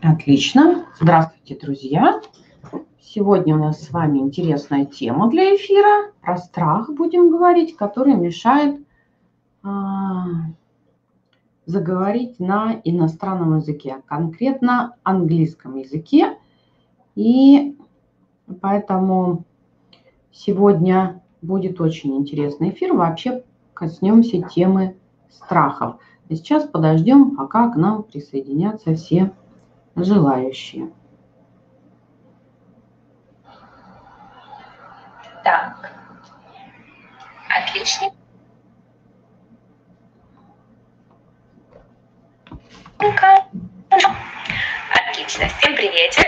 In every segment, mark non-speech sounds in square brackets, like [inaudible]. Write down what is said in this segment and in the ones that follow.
Отлично. Здравствуйте, друзья. Сегодня у нас с вами интересная тема для эфира. Про страх будем говорить, который мешает а, заговорить на иностранном языке, конкретно английском языке. И поэтому сегодня будет очень интересный эфир. Вообще коснемся темы страхов. И сейчас подождем, пока к нам присоединятся все желающие. Так. Отлично. Отлично. Всем приветик.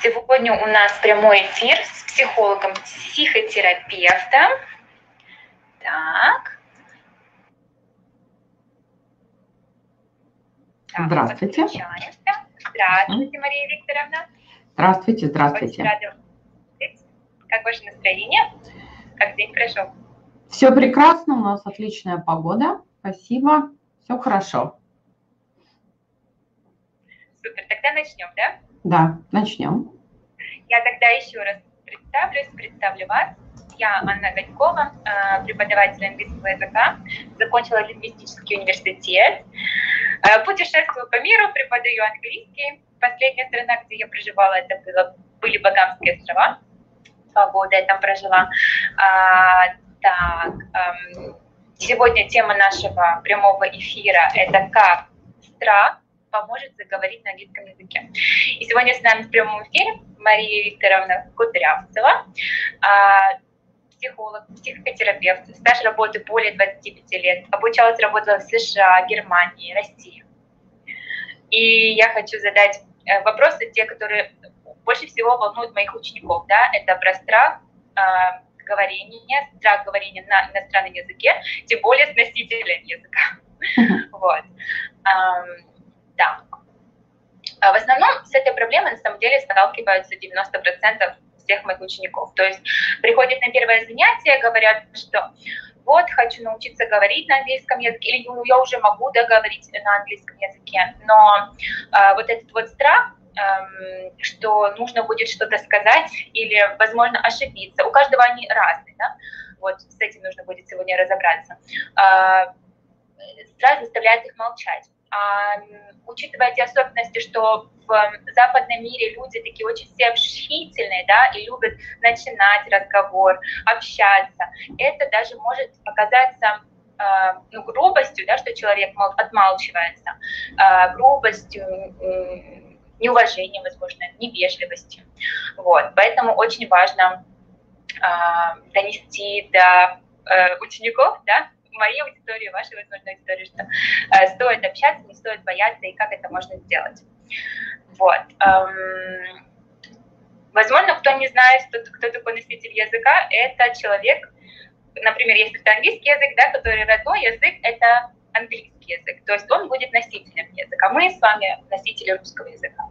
Сегодня у нас прямой эфир с психологом-психотерапевтом. Так. Здравствуйте. Здравствуйте, Мария Викторовна. Здравствуйте, здравствуйте. Очень рада как ваше настроение? Как день прошел? Все прекрасно, у нас отличная погода. Спасибо, все хорошо. Супер, тогда начнем, да? Да, начнем. Я тогда еще раз представлюсь, представлю вас. Я Анна Гадькова, э, преподаватель английского языка, закончила лингвистический университет, э, путешествую по миру, преподаю английский. Последняя страна, где я проживала, это было, были Багамские острова два года я там прожила. А, так, эм, сегодня тема нашего прямого эфира – это как страх поможет заговорить на английском языке. И сегодня с нами в прямом эфире Мария Викторовна Кудрявцева, а, психолог, психотерапевт, стаж работы более 25 лет, обучалась, работала в США, Германии, России. И я хочу задать э, вопросы, те, которые больше всего волнует моих учеников, да, это про страх э, говорения, страх говорения на иностранном языке, тем более с носителем языка. Вот. Да. А в основном с этой проблемой на самом деле сталкиваются 90% всех моих учеников. То есть приходят на первое занятие, говорят, что вот, хочу научиться говорить на английском языке, или ну, я уже могу да, говорить на английском языке, но э, вот этот вот страх, Эм, что нужно будет что-то сказать или, возможно, ошибиться. У каждого они разные, да? Вот с этим нужно будет сегодня разобраться. А, страх заставляет их молчать. А, учитывая те особенности, что в западном мире люди такие очень все общительные, да, и любят начинать разговор, общаться, это даже может показаться а, ну, грубостью, да, что человек отмалчивается, грубостью, неуважением, возможно, невежливостью. Вот. Поэтому очень важно донести до э, учеников, да, моей аудитории, вашей, возможно, аудитории, что э, стоит общаться, не стоит бояться, и как это можно сделать. Вот. Эм, возможно, кто не знает, кто, кто такой носитель языка, это человек, например, если это английский язык, да, который родной язык, это английский язык, то есть он будет носителем языка. Мы с вами носители русского языка.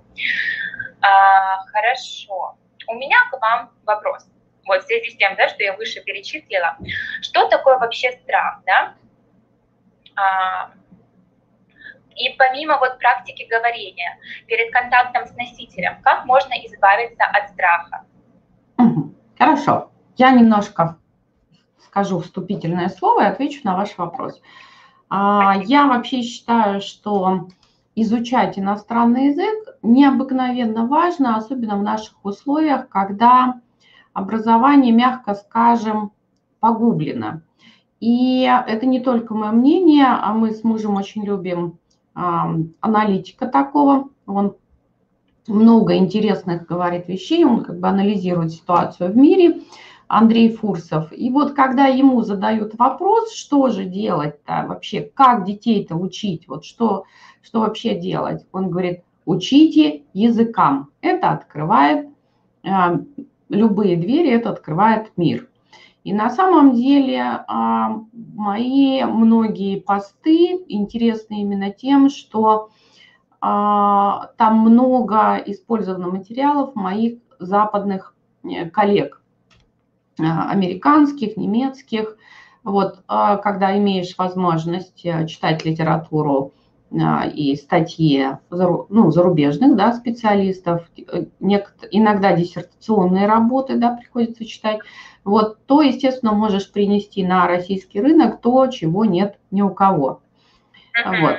А, хорошо. У меня к вам вопрос. Вот в связи с тем, да, что я выше перечислила. Что такое вообще страх, да? А, и помимо вот практики говорения, перед контактом с носителем, как можно избавиться от страха? Хорошо. Я немножко скажу вступительное слово и отвечу на ваш вопрос. А, я вообще считаю, что изучать иностранный язык необыкновенно важно, особенно в наших условиях, когда образование, мягко скажем, погублено. И это не только мое мнение, а мы с мужем очень любим аналитика такого. Он много интересных говорит вещей, он как бы анализирует ситуацию в мире. Андрей Фурсов. И вот когда ему задают вопрос, что же делать-то вообще, как детей-то учить, вот что, что вообще делать, он говорит, учите языкам. Это открывает любые двери, это открывает мир. И на самом деле э, мои многие посты интересны именно тем, что э, там много использовано материалов моих западных э, коллег а, американских, немецких. Вот, а, когда имеешь возможность э, читать литературу а, и статьи ну, зарубежных да, специалистов, э, иногда диссертационные работы да, приходится читать, вот, то, естественно, можешь принести на российский рынок то, чего нет ни у кого. Вот.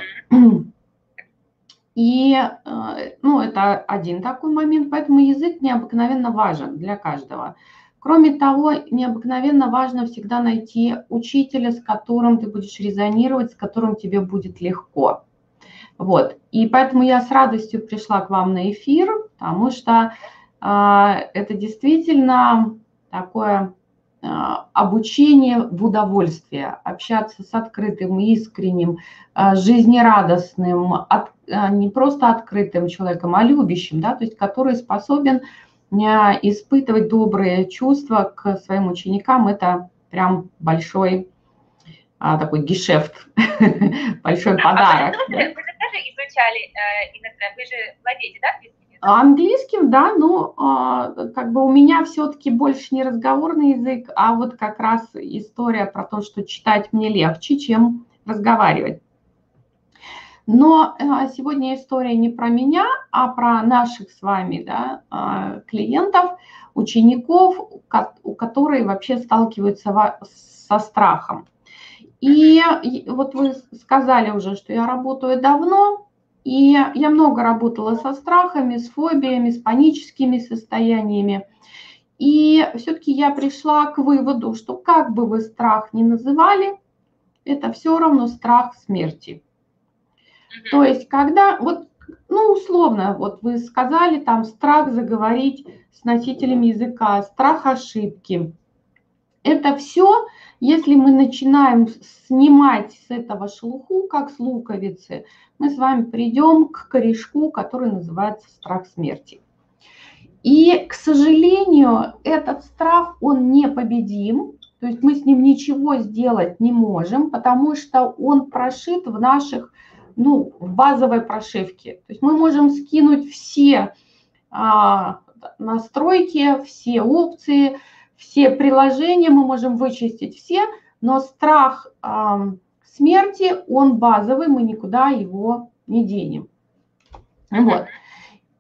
И э, ну, это один такой момент, поэтому язык необыкновенно важен для каждого. Кроме того, необыкновенно важно всегда найти учителя, с которым ты будешь резонировать, с которым тебе будет легко. Вот. И поэтому я с радостью пришла к вам на эфир, потому что э, это действительно такое э, обучение в удовольствие, общаться с открытым, искренним, э, жизнерадостным, от, э, не просто открытым человеком, а любящим, да, то есть который способен испытывать добрые чувства к своим ученикам, это прям большой а, такой гешефт, [laughs] большой подарок. А тоже изучали э, вы же владеете, да, английским? да, ну, э, как бы у меня все-таки больше не разговорный язык, а вот как раз история про то, что читать мне легче, чем разговаривать. Но э, сегодня история не про меня, а про наших с вами да, э, клиентов, учеников, у которых вообще сталкиваются со страхом. И вот вы сказали уже, что я работаю давно, и я много работала со страхами, с фобиями, с паническими состояниями. И все-таки я пришла к выводу, что как бы вы страх ни называли, это все равно страх смерти. То есть, когда, вот, ну, условно, вот вы сказали там страх заговорить с носителем языка, страх ошибки. Это все, если мы начинаем снимать с этого шелуху, как с луковицы, мы с вами придем к корешку, который называется страх смерти. И, к сожалению, этот страх, он непобедим, то есть мы с ним ничего сделать не можем, потому что он прошит в наших ну, в базовой прошивке. То есть мы можем скинуть все а, настройки, все опции, все приложения, мы можем вычистить все, но страх смерти, он базовый, мы никуда его не денем. Вот.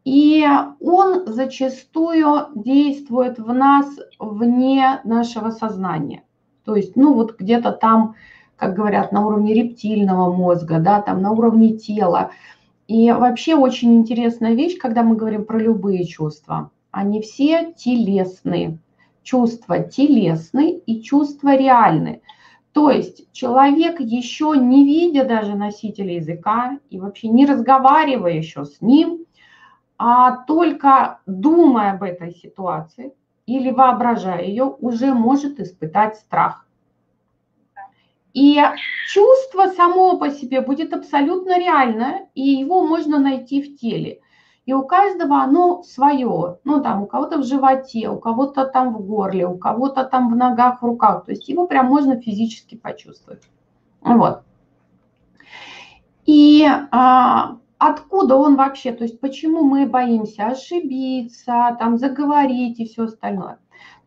И он зачастую действует в нас вне нашего сознания. То есть, ну вот где-то там как говорят, на уровне рептильного мозга, да, там на уровне тела. И вообще очень интересная вещь, когда мы говорим про любые чувства. Они все телесные. Чувства телесные и чувства реальные. То есть человек еще не видя даже носителя языка и вообще не разговаривая еще с ним, а только думая об этой ситуации или воображая ее, уже может испытать страх. И чувство само по себе будет абсолютно реально, и его можно найти в теле. И у каждого оно свое. Ну, там, у кого-то в животе, у кого-то там в горле, у кого-то там в ногах, в руках. То есть его прям можно физически почувствовать. Вот. И а, откуда он вообще, то есть почему мы боимся ошибиться, там, заговорить и все остальное.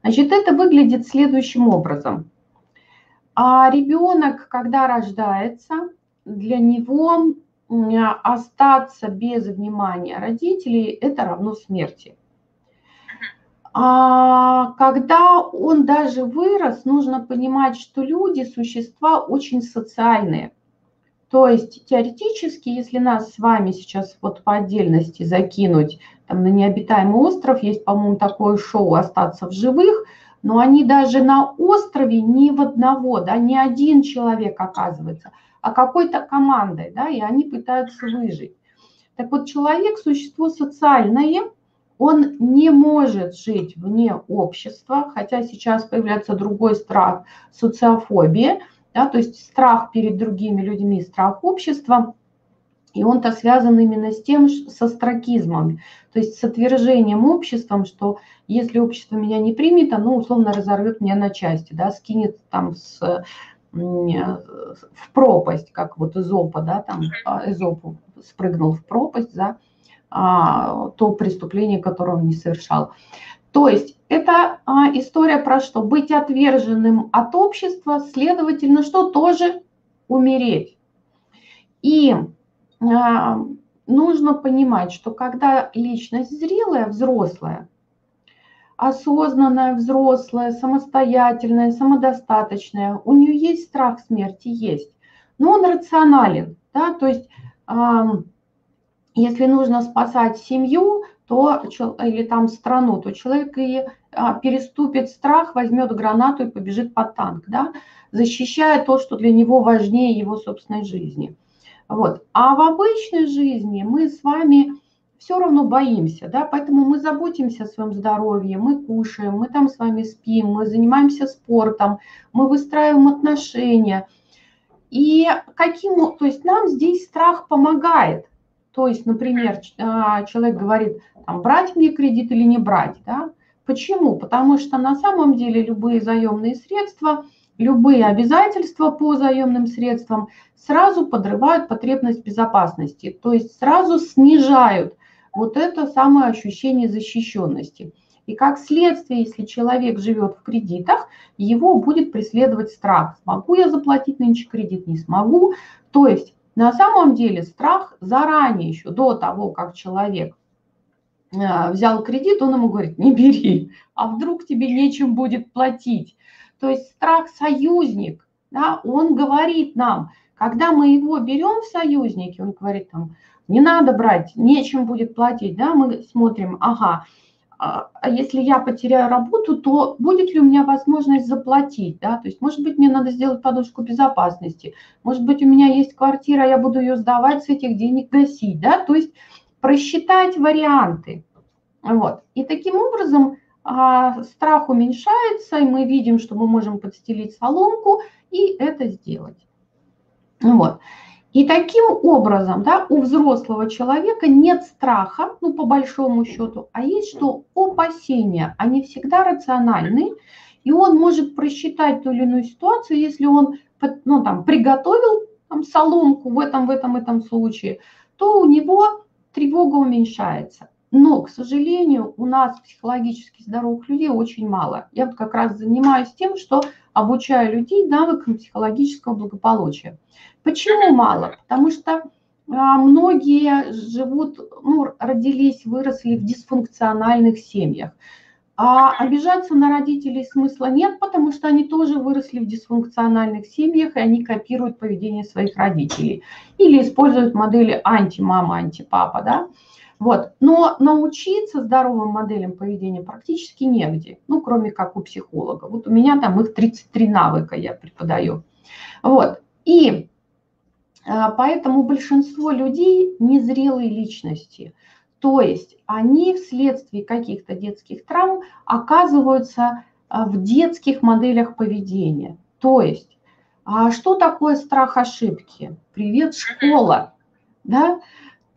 Значит, это выглядит следующим образом. А ребенок, когда рождается, для него остаться без внимания родителей – это равно смерти. А когда он даже вырос, нужно понимать, что люди – существа очень социальные. То есть теоретически, если нас с вами сейчас вот по отдельности закинуть там, на необитаемый остров, есть, по-моему, такое шоу «Остаться в живых», но они даже на острове не в одного, да, не один человек оказывается, а какой-то командой, да, и они пытаются выжить. Так вот, человек – существо социальное, он не может жить вне общества, хотя сейчас появляется другой страх – социофобия, да, то есть страх перед другими людьми, страх общества – и он-то связан именно с тем, со стракизмом, то есть с отвержением обществом, что если общество меня не примет, оно условно разорвет меня на части, да, скинет там с, в пропасть, как вот Эзопа, да, там а, Эзопу спрыгнул в пропасть за а, то преступление, которое он не совершал. То есть это а, история про что? Быть отверженным от общества, следовательно, что тоже умереть. И а, нужно понимать, что когда личность зрелая, взрослая, осознанная, взрослая, самостоятельная, самодостаточная, у нее есть страх смерти, есть, но он рационален, да, то есть если нужно спасать семью, то или там страну, то человек и а, переступит страх, возьмет гранату и побежит под танк, да, защищая то, что для него важнее его собственной жизни. Вот. А в обычной жизни мы с вами все равно боимся, да, поэтому мы заботимся о своем здоровье, мы кушаем, мы там с вами спим, мы занимаемся спортом, мы выстраиваем отношения. И каким, то есть нам здесь страх помогает. То есть, например, а, человек говорит, там, брать мне кредит или не брать, да? Почему? Потому что на самом деле любые заемные средства, любые обязательства по заемным средствам сразу подрывают потребность безопасности, то есть сразу снижают вот это самое ощущение защищенности. И как следствие, если человек живет в кредитах, его будет преследовать страх. Смогу я заплатить нынче кредит, не смогу. То есть на самом деле страх заранее, еще до того, как человек э, взял кредит, он ему говорит, не бери, а вдруг тебе нечем будет платить. То есть страх союзник, да, он говорит нам, когда мы его берем в союзники, он говорит там, не надо брать, нечем будет платить, да, мы смотрим, ага, а, а если я потеряю работу, то будет ли у меня возможность заплатить, да, то есть, может быть, мне надо сделать подушку безопасности, может быть, у меня есть квартира, я буду ее сдавать, с этих денег гасить, да, то есть просчитать варианты, вот, и таким образом а, страх уменьшается, и мы видим, что мы можем подстелить соломку и это сделать, вот. И таким образом, да, у взрослого человека нет страха, ну, по большому счету, а есть что опасения. Они всегда рациональны, и он может просчитать ту или иную ситуацию, если он, ну, там, приготовил там, соломку в этом, в этом, этом случае, то у него тревога уменьшается. Но, к сожалению, у нас психологически здоровых людей очень мало. Я вот как раз занимаюсь тем, что обучаю людей навыкам психологического благополучия. Почему мало? Потому что а, многие живут, ну, родились, выросли в дисфункциональных семьях. А обижаться на родителей смысла нет, потому что они тоже выросли в дисфункциональных семьях, и они копируют поведение своих родителей. Или используют модели антимама, антипапа, да. Вот. Но научиться здоровым моделям поведения практически негде, ну, кроме как у психолога. Вот у меня там их 33 навыка я преподаю. Вот. И а, поэтому большинство людей незрелые личности. То есть они вследствие каких-то детских травм оказываются а, в детских моделях поведения. То есть а что такое страх ошибки? Привет, школа. Да?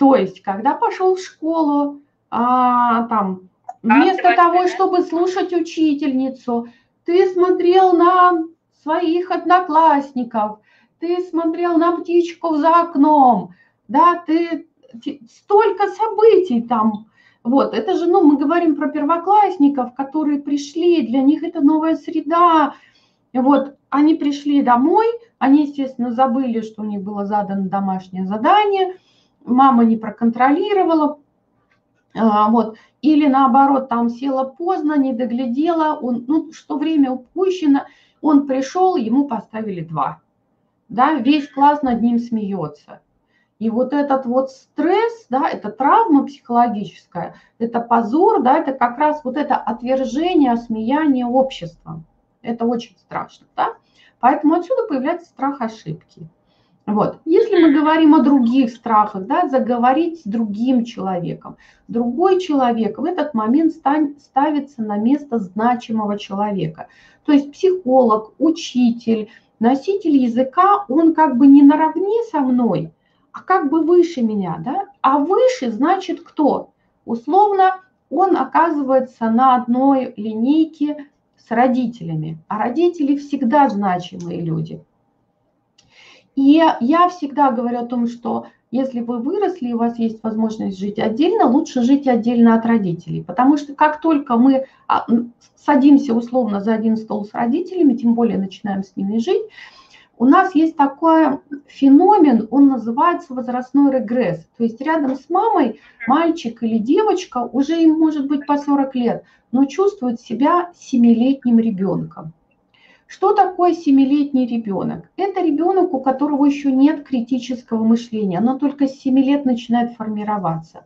То есть, когда пошел в школу, а, там, вместо того, чтобы слушать учительницу, ты смотрел на своих одноклассников, ты смотрел на птичку за окном, да, ты столько событий там. Вот, это же, ну, мы говорим про первоклассников, которые пришли, для них это новая среда. Вот, они пришли домой, они, естественно, забыли, что у них было задано домашнее задание, мама не проконтролировала, а, вот, или наоборот, там села поздно, не доглядела, он, ну, что время упущено, он пришел, ему поставили два да, весь класс над ним смеется. И вот этот вот стресс, да, это травма психологическая, это позор, да, это как раз вот это отвержение, осмеяние обществом. Это очень страшно, да. Поэтому отсюда появляется страх ошибки. Вот. Если мы говорим о других страхах, да, заговорить с другим человеком, другой человек в этот момент ставится на место значимого человека. То есть психолог, учитель, носитель языка, он как бы не наравне со мной, а как бы выше меня, да? А выше значит кто? Условно, он оказывается на одной линейке с родителями, а родители всегда значимые люди. И я всегда говорю о том, что если вы выросли и у вас есть возможность жить отдельно, лучше жить отдельно от родителей. Потому что как только мы а, садимся условно за один стол с родителями, тем более начинаем с ними жить, у нас есть такой феномен, он называется возрастной регресс. То есть рядом с мамой мальчик или девочка, уже им может быть по 40 лет, но чувствует себя семилетним ребенком. Что такое семилетний ребенок? Это ребенок, у которого еще нет критического мышления, оно только с 7 лет начинает формироваться.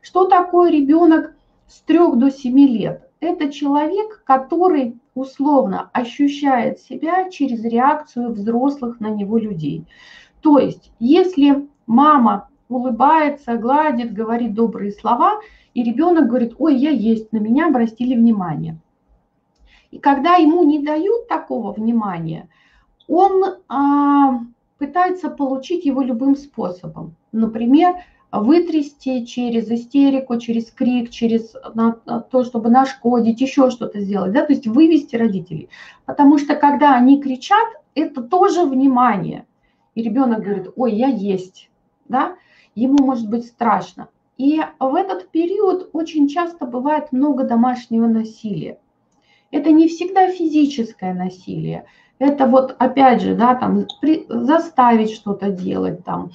Что такое ребенок с 3 до 7 лет? Это человек, который условно ощущает себя через реакцию взрослых на него людей. То есть, если мама улыбается, гладит, говорит добрые слова, и ребенок говорит, ой, я есть, на меня обратили внимание. И когда ему не дают такого внимания, он а, пытается получить его любым способом. Например, вытрясти через истерику, через крик, через то, чтобы нашкодить, еще что-то сделать, да, то есть вывести родителей. Потому что когда они кричат, это тоже внимание. И ребенок говорит, ой, я есть, да, ему может быть страшно. И в этот период очень часто бывает много домашнего насилия. Это не всегда физическое насилие. Это вот, опять же, да, там, при, заставить что-то делать, там,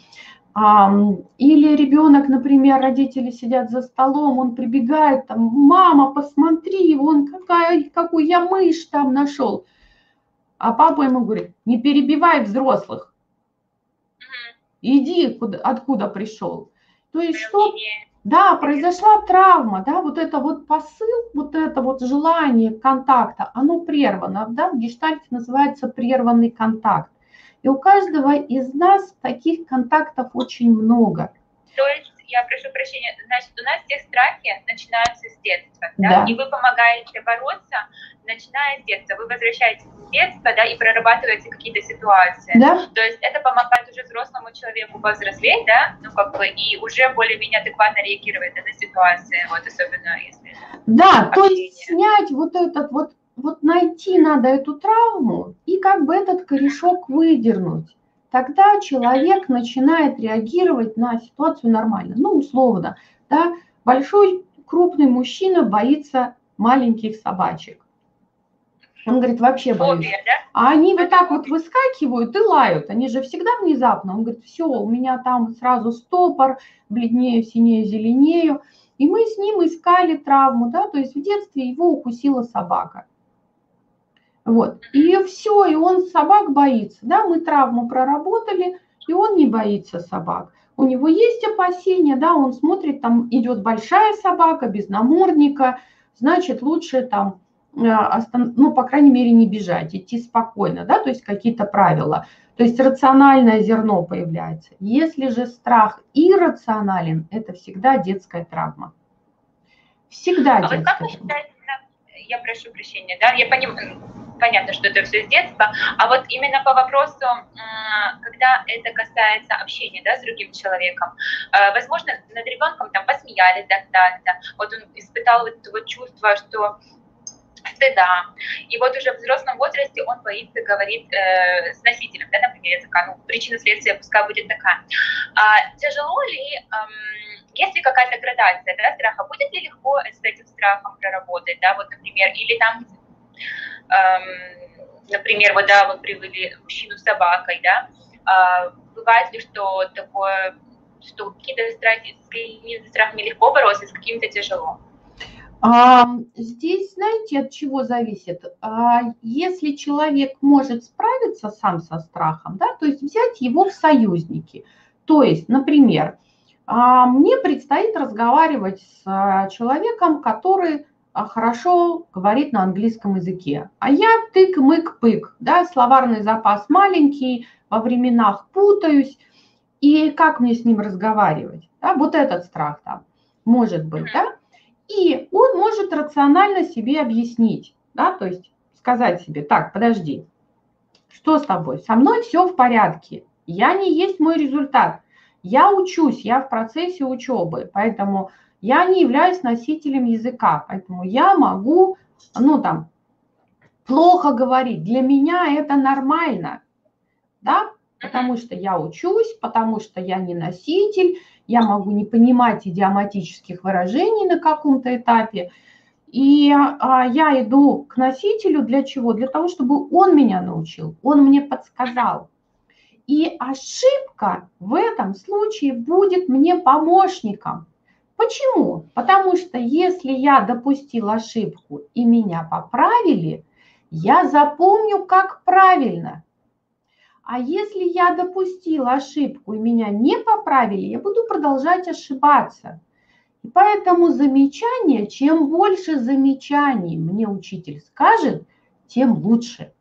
или ребенок, например, родители сидят за столом, он прибегает, там, мама, посмотри, он какая, какую я мышь там нашел. А папа ему говорит, не перебивай взрослых, иди куда, откуда пришел. То есть что, да, произошла травма, да, вот это вот посыл, вот это вот желание контакта, оно прервано, да, в гештальте называется прерванный контакт. И у каждого из нас таких контактов очень много. То есть, я прошу прощения, значит, у нас все страхи начинаются с детства, да? да? И вы помогаете бороться, начиная с детства. Вы возвращаетесь в детство, да, и прорабатываете какие-то ситуации. Да. То есть это помогает уже взрослому человеку повзрослеть, да, ну, как бы, и уже более-менее адекватно реагировать на ситуации, вот, особенно если... Да, общение. то есть снять вот этот вот вот найти надо эту травму и как бы этот корешок выдернуть. Тогда человек начинает реагировать на ситуацию нормально. Ну, условно, да, большой крупный мужчина боится маленьких собачек. Он говорит, вообще боюсь. А они вот так вот выскакивают и лают. Они же всегда внезапно. Он говорит, все, у меня там сразу стопор, бледнее, синее, зеленею. И мы с ним искали травму, да, то есть в детстве его укусила собака. Вот. И все, и он собак боится. Да, мы травму проработали, и он не боится собак. У него есть опасения, да, он смотрит, там идет большая собака без намордника, значит, лучше там, э, ну, по крайней мере, не бежать, идти спокойно, да, то есть какие-то правила. То есть рациональное зерно появляется. Если же страх иррационален, это всегда детская травма. Всегда а детская вот как вы считаете, я прошу прощения, да, я понимаю, понятно, что это все с детства, а вот именно по вопросу, когда это касается общения, да, с другим человеком, э, возможно, над ребенком там посмеялись достаточно, вот он испытал вот это вот чувство, что стыда. И вот уже в взрослом возрасте он боится говорить э, с носителем, да, например, языка. Ну, причина следствия пускай будет такая. А, тяжело ли, эм, если какая-то градация да, страха, будет ли легко с этим страхом проработать, да, вот, например, или там, эм, например, вот, да, вы привели мужчину с собакой, да, э, бывает ли, что такое, что какие-то страхи, с какими-то страхами легко бороться, с какими-то тяжело? Здесь, знаете, от чего зависит? А, если человек может справиться сам со страхом, да, то есть взять его в союзники. То есть, например, а, мне предстоит разговаривать с а, человеком, который хорошо говорит на английском языке. А я тык-мык-пык, да, словарный запас маленький, во временах путаюсь. И как мне с ним разговаривать? Да, вот этот страх там может быть, да? И он может рационально себе объяснить, да, то есть сказать себе, так, подожди, что с тобой? Со мной все в порядке, я не есть мой результат, я учусь, я в процессе учебы, поэтому я не являюсь носителем языка, поэтому я могу, ну там, плохо говорить, для меня это нормально, да, потому что я учусь, потому что я не носитель, я могу не понимать идиоматических выражений на каком-то этапе. И а, я иду к носителю для чего? Для того, чтобы он меня научил, он мне подсказал. И ошибка в этом случае будет мне помощником. Почему? Потому что если я допустил ошибку и меня поправили, я запомню, как правильно. А если я допустил ошибку и меня не поправили, я буду продолжать ошибаться. И поэтому замечание, чем больше замечаний мне учитель скажет, тем лучше.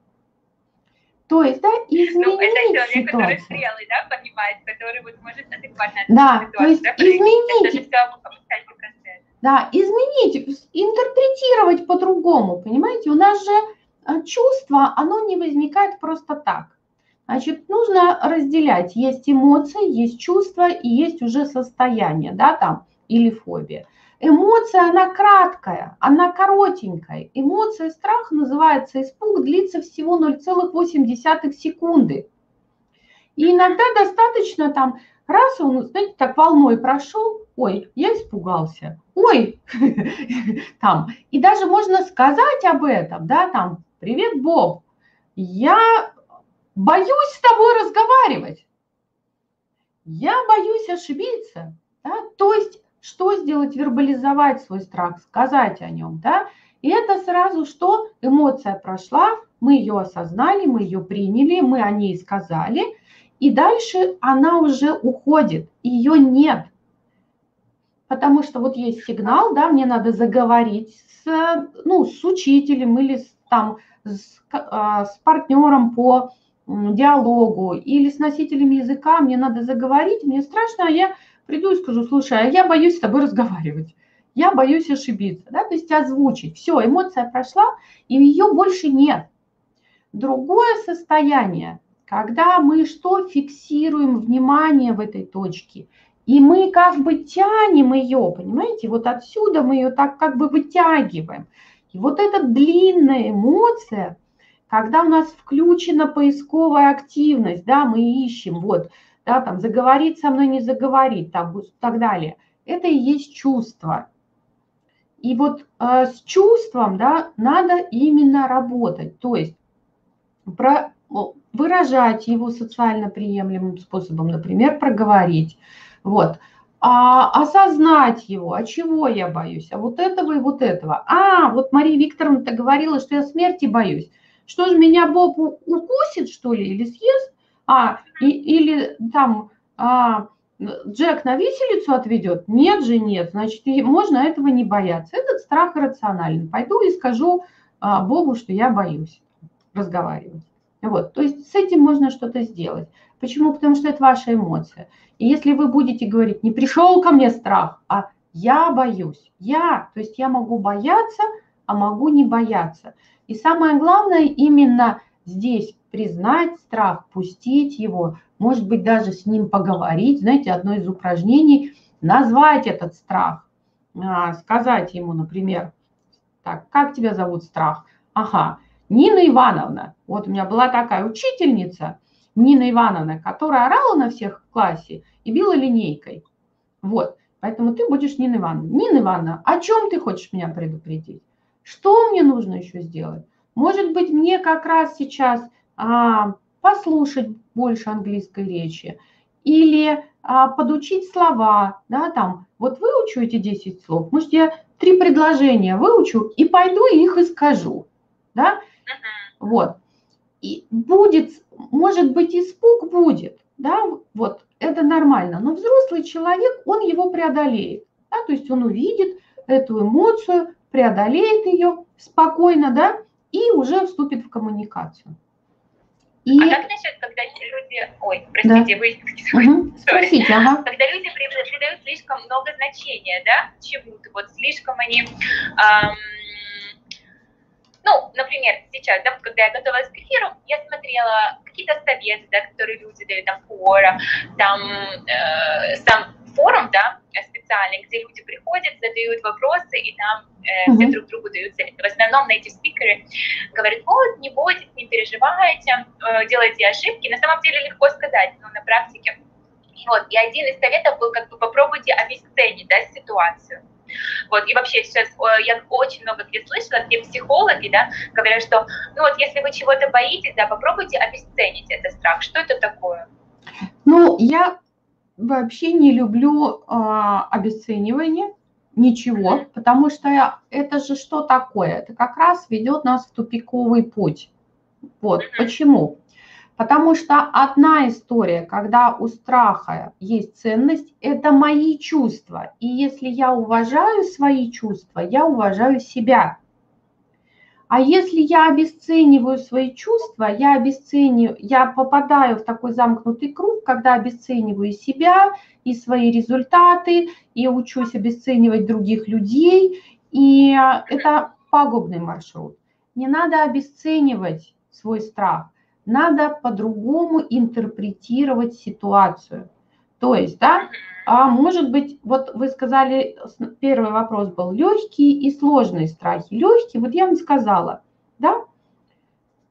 То есть, да, изменить ну, это человек, ситуацию. который зрелый, да, понимает, который вот может адекватно Да, ситуацию, то есть да, изменить. Да, изменить, интерпретировать по-другому, понимаете? У нас же а, чувство, оно не возникает просто так. Значит, нужно разделять. Есть эмоции, есть чувства и есть уже состояние, да, там, или фобия. Эмоция, она краткая, она коротенькая. Эмоция страха называется испуг, длится всего 0,8 секунды. И иногда достаточно там, раз он, знаете, так волной прошел, ой, я испугался, ой, [laughs] там. И даже можно сказать об этом, да, там, привет, Боб, я боюсь с тобой разговаривать. Я боюсь ошибиться. Да? То есть что сделать? Вербализовать свой страх, сказать о нем, да? И это сразу что? Эмоция прошла, мы ее осознали, мы ее приняли, мы о ней сказали, и дальше она уже уходит, ее нет. Потому что вот есть сигнал, да, мне надо заговорить с, ну, с учителем или с, там, с, а, с партнером по диалогу или с носителем языка, мне надо заговорить, мне страшно, а я приду и скажу, слушай, а я боюсь с тобой разговаривать, я боюсь ошибиться, да, то есть озвучить. Все, эмоция прошла, и ее больше нет. Другое состояние, когда мы что фиксируем внимание в этой точке, и мы как бы тянем ее, понимаете, вот отсюда мы ее так как бы вытягиваем. И вот эта длинная эмоция, когда у нас включена поисковая активность, да, мы ищем, вот, да, там, заговорить со мной, не заговорить, там, и так далее. Это и есть чувство. И вот э, с чувством, да, надо именно работать, то есть про, выражать его социально приемлемым способом, например, проговорить, вот, а, осознать его, а чего я боюсь, а вот этого и вот этого. А, вот Мария Викторовна-то говорила, что я смерти боюсь. Что же меня Боб укусит, что ли, или съест? А, и, или там а, Джек на виселицу отведет? Нет же, нет. Значит, и можно этого не бояться. Этот страх рационален. Пойду и скажу а, Богу, что я боюсь разговаривать. Вот, то есть с этим можно что-то сделать. Почему? Потому что это ваша эмоция. И если вы будете говорить, не пришел ко мне страх, а я боюсь, я, то есть я могу бояться, а могу не бояться. И самое главное именно здесь признать страх, пустить его, может быть, даже с ним поговорить. Знаете, одно из упражнений – назвать этот страх, а, сказать ему, например, так, как тебя зовут страх? Ага, Нина Ивановна. Вот у меня была такая учительница, Нина Ивановна, которая орала на всех в классе и била линейкой. Вот, поэтому ты будешь Нина Ивановна. Нина Ивановна, о чем ты хочешь меня предупредить? Что мне нужно еще сделать? Может быть, мне как раз сейчас послушать больше английской речи или а, подучить слова, да, там, вот выучу эти 10 слов, может, я три предложения выучу и пойду их и скажу, да, вот. И будет, может быть, испуг будет, да, вот, это нормально, но взрослый человек, он его преодолеет, да, то есть он увидит эту эмоцию, преодолеет ее спокойно, да, и уже вступит в коммуникацию. И... А как насчет, когда люди... Ой, простите, да. вы... Угу. [laughs] Спросите, ага. Когда люди придают слишком много значения, да, чему-то, вот слишком они... Эм, ну, например, сейчас, да, вот когда я готовилась к эфиру, я смотрела какие-то советы, да, которые люди дают, там, фора, там, э, сам форум, да, специальный, где люди приходят, задают вопросы, и там э, все друг другу дают советы. В основном на эти спикеры говорят, вот, не бойтесь, не переживайте, э, делайте ошибки. На самом деле легко сказать, но на практике. Вот, и один из советов был, как бы, попробуйте обесценить, да, ситуацию. Вот, и вообще сейчас я очень много где слышала, где психологи, да, говорят, что, ну вот, если вы чего-то боитесь, да, попробуйте обесценить этот страх. Что это такое? Ну, я вообще не люблю а, обесценивание ничего, потому что это же что такое? Это как раз ведет нас в тупиковый путь. Вот, почему? Потому что одна история, когда у страха есть ценность, это мои чувства. И если я уважаю свои чувства, я уважаю себя. А если я обесцениваю свои чувства, я обесцениваю, я попадаю в такой замкнутый круг, когда обесцениваю себя и свои результаты, и учусь обесценивать других людей, и это пагубный маршрут. Не надо обесценивать свой страх – надо по-другому интерпретировать ситуацию. То есть, да, а может быть, вот вы сказали, первый вопрос был легкие и сложные страхи. Легкие, вот я вам сказала, да,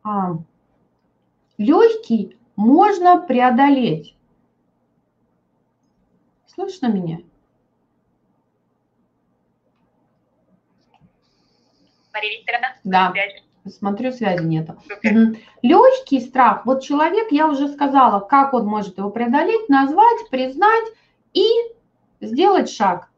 а, легкий можно преодолеть. Слышно меня? Мария Викторовна? Да. Связь. Смотрю, связи нету. Угу. Легкий страх. Вот человек, я уже сказала, как он может его преодолеть, назвать, признать и сделать шаг.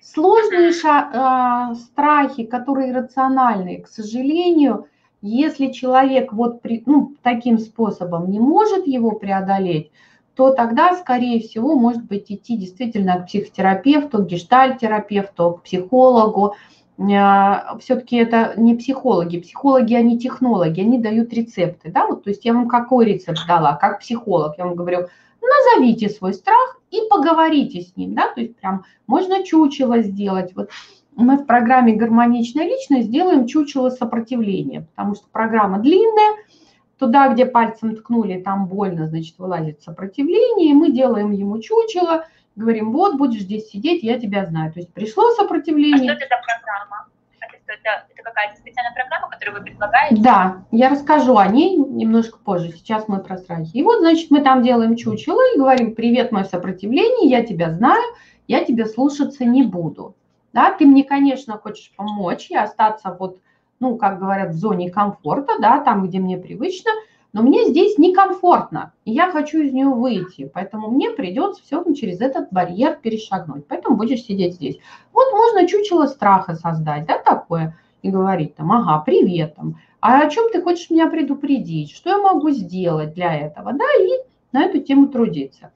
Сложные ша- э, страхи, которые рациональные, к сожалению, если человек вот при, ну, таким способом не может его преодолеть, то тогда, скорее всего, может быть идти действительно к психотерапевту, к гештальтерапевту, к психологу, все-таки это не психологи. Психологи, они технологи, они дают рецепты. Да? Вот, то есть я вам какой рецепт дала, как психолог? Я вам говорю, назовите свой страх и поговорите с ним. Да? То есть прям можно чучело сделать. Вот мы в программе «Гармоничная личность» сделаем чучело сопротивления, потому что программа длинная, туда, где пальцем ткнули, там больно, значит, вылазит сопротивление, и мы делаем ему чучело, говорим, вот, будешь здесь сидеть, я тебя знаю. То есть пришло сопротивление. А что это за программа? Это, это какая-то специальная программа, которую вы предлагаете? Да, я расскажу о ней немножко позже. Сейчас мы про страхи. И вот, значит, мы там делаем чучело и говорим, привет, мое сопротивление, я тебя знаю, я тебя слушаться не буду. Да, ты мне, конечно, хочешь помочь и остаться вот, ну, как говорят, в зоне комфорта, да, там, где мне привычно – но мне здесь некомфортно, и я хочу из нее выйти, поэтому мне придется все равно через этот барьер перешагнуть, поэтому будешь сидеть здесь. Вот можно чучело страха создать, да, такое, и говорить там, ага, привет, там, а о чем ты хочешь меня предупредить, что я могу сделать для этого, да, и на эту тему трудиться.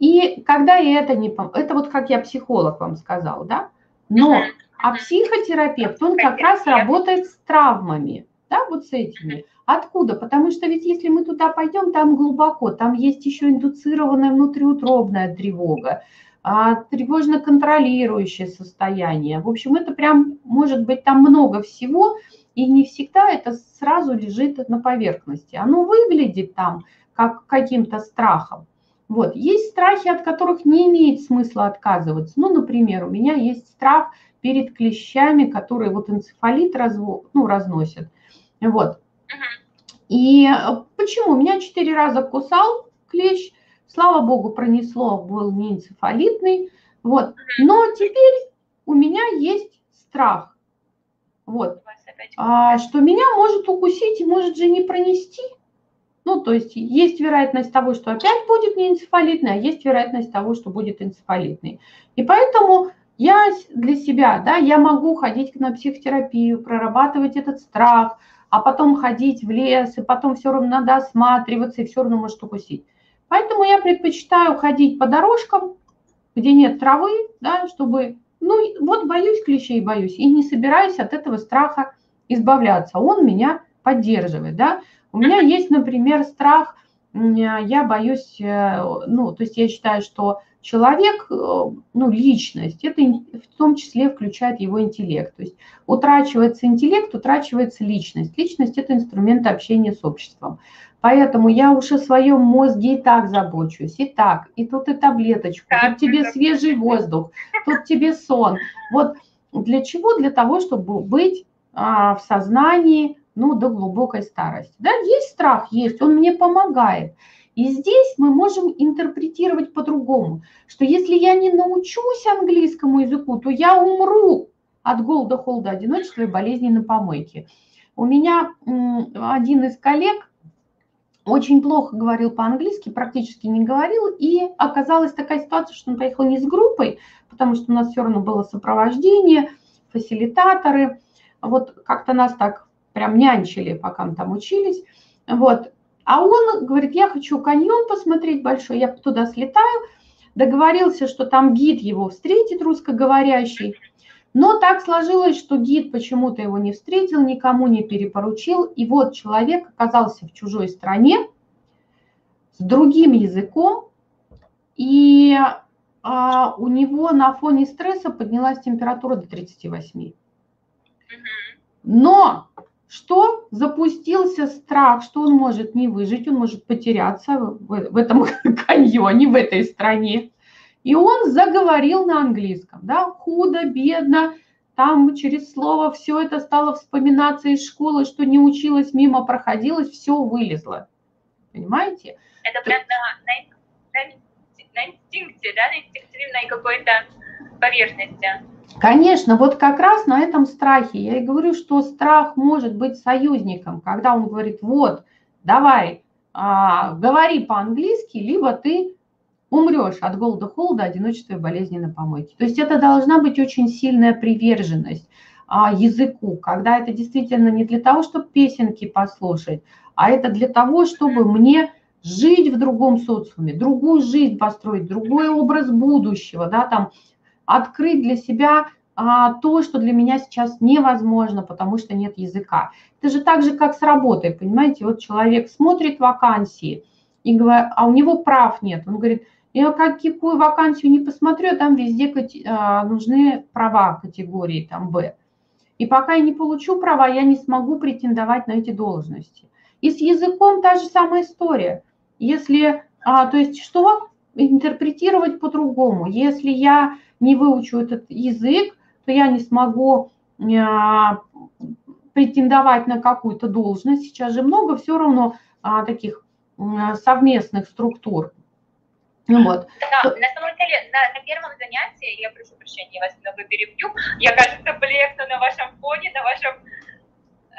И когда я это не... Это вот как я психолог вам сказал, да, но, а психотерапевт, он как раз работает с травмами, да, вот с этими. Откуда? Потому что ведь если мы туда пойдем, там глубоко, там есть еще индуцированная внутриутробная тревога, а, тревожно-контролирующее состояние. В общем, это прям может быть там много всего, и не всегда это сразу лежит на поверхности. Оно выглядит там как каким-то страхом. Вот. Есть страхи, от которых не имеет смысла отказываться. Ну, например, у меня есть страх перед клещами, которые вот энцефалит разво, ну, разносят. Вот. И э, почему? Меня четыре раза кусал клещ, слава богу, пронесло, был не энцефалитный. Вот. Но теперь у меня есть страх. Вот. А, что меня может укусить и может же не пронести. Ну, то есть есть вероятность того, что опять будет не энцефалитный, а есть вероятность того, что будет энцефалитный. И поэтому я для себя, да, я могу ходить на психотерапию, прорабатывать этот страх – а потом ходить в лес, и потом все равно надо осматриваться, и все равно может укусить. Поэтому я предпочитаю ходить по дорожкам, где нет травы, да, чтобы, ну, вот боюсь клещей, боюсь, и не собираюсь от этого страха избавляться. Он меня поддерживает, да. У меня есть, например, страх, я боюсь, э, ну, то есть я считаю, что человек, э, ну, личность, это в том числе включает его интеллект. То есть утрачивается интеллект, утрачивается личность. Личность – это инструмент общения с обществом. Поэтому я уж о своем мозге и так забочусь, и так, и тут и таблеточку, тут тебе свежий воздух, тут тебе сон. Вот для чего? Для того, чтобы быть а, в сознании, ну, до глубокой старости. Да, есть страх, есть, он мне помогает. И здесь мы можем интерпретировать по-другому, что если я не научусь английскому языку, то я умру от голода, холода, одиночества и болезней на помойке. У меня один из коллег очень плохо говорил по-английски, практически не говорил, и оказалась такая ситуация, что он поехал не с группой, потому что у нас все равно было сопровождение, фасилитаторы, вот как-то нас так прям нянчили, пока мы там учились, вот. А он говорит, я хочу каньон посмотреть большой, я туда слетаю, договорился, что там гид его встретит, русскоговорящий, но так сложилось, что гид почему-то его не встретил, никому не перепоручил. И вот человек оказался в чужой стране с другим языком, и а, у него на фоне стресса поднялась температура до 38. Но что запустился страх, что он может не выжить, он может потеряться в, в этом [laughs] каньоне, в этой стране. И он заговорил на английском, да, худо, бедно, там через слово все это стало вспоминаться из школы, что не училась, мимо проходилось, все вылезло. Понимаете? Это прям на, на, на инстинкте, да, на инстинктивной какой-то поверхности. Конечно, вот как раз на этом страхе. Я и говорю, что страх может быть союзником, когда он говорит, вот, давай, а, говори по-английски, либо ты умрешь от голода, холода, одиночества и болезни на помойке. То есть это должна быть очень сильная приверженность а, языку, когда это действительно не для того, чтобы песенки послушать, а это для того, чтобы мне жить в другом социуме, другую жизнь построить, другой образ будущего, да, там открыть для себя а, то, что для меня сейчас невозможно, потому что нет языка. Это же так же, как с работой, понимаете, вот человек смотрит вакансии, и говорит, а у него прав нет. Он говорит, я какую вакансию не посмотрю, там везде а, нужны права категории там Б. И пока я не получу права, я не смогу претендовать на эти должности. И с языком та же самая история. Если, а, то есть что интерпретировать по-другому? Если я не выучу этот язык, то я не смогу а, претендовать на какую-то должность. Сейчас же много все равно а, таких совместных структур ну вот. Да, на самом деле, на, на первом занятии, я прошу прощения, я вас немного перебью, я, кажется, блекну на вашем фоне, на вашем э,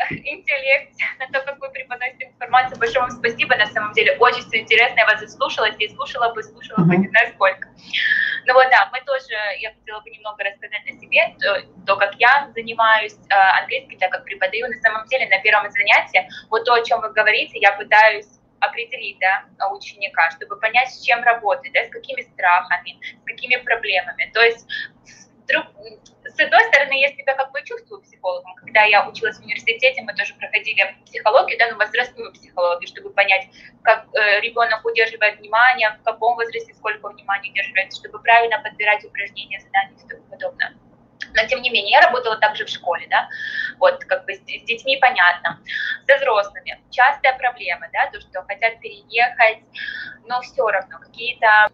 [laughs] интеллекте, на то, как вы преподносите информацию. Большое вам спасибо, на самом деле, очень все интересно, я вас заслушалась, и слушала бы, слушала бы, не знаю сколько. Ну вот, да, мы тоже, я хотела бы немного рассказать о себе, то, то как я занимаюсь э, английским, так как преподаю. На самом деле, на первом занятии, вот то, о чем вы говорите, я пытаюсь определить да, ученика, чтобы понять, с чем работать, да, с какими страхами, с какими проблемами. То есть друг, с одной стороны, я себя как бы чувствую психологом. Когда я училась в университете, мы тоже проходили психологию, да, ну, возрастную психологию, чтобы понять, как э, ребенок удерживает внимание, в каком возрасте сколько внимания удерживает, чтобы правильно подбирать упражнения, задания и тому подобное но тем не менее, я работала также в школе, да, вот как бы с, с детьми понятно, со взрослыми. Частая проблема, да, то, что хотят переехать, но все равно какие-то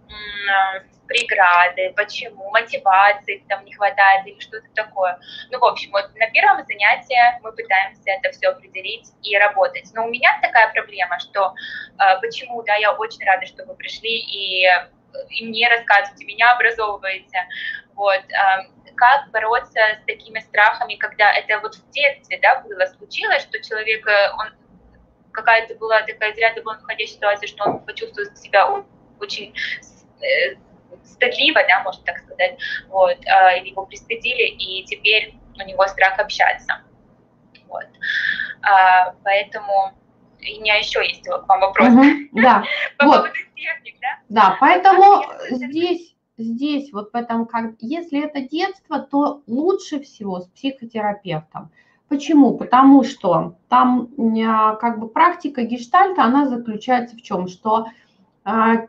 преграды, почему, мотивации там не хватает или что-то такое. Ну, в общем, вот на первом занятии мы пытаемся это все определить и работать. Но у меня такая проблема, что э, почему, да, я очень рада, что вы пришли и, и мне рассказываете, меня образовываете. Вот, э, как бороться с такими страхами, когда это вот в детстве, да, было, случилось, что человек, э, он какая-то была такая из ряда вон выходящая ситуация, что он почувствовал себя очень э, стыдливо, да, можно так сказать, вот, э, его пристыдили, и теперь у него страх общаться, вот, а, поэтому у меня еще есть к вам вопрос. Угу, да. [laughs] По вот. поводу техник, да? Да, поэтому здесь здесь, вот в этом, как, если это детство, то лучше всего с психотерапевтом. Почему? Потому что там а, как бы практика гештальта, она заключается в чем? Что а,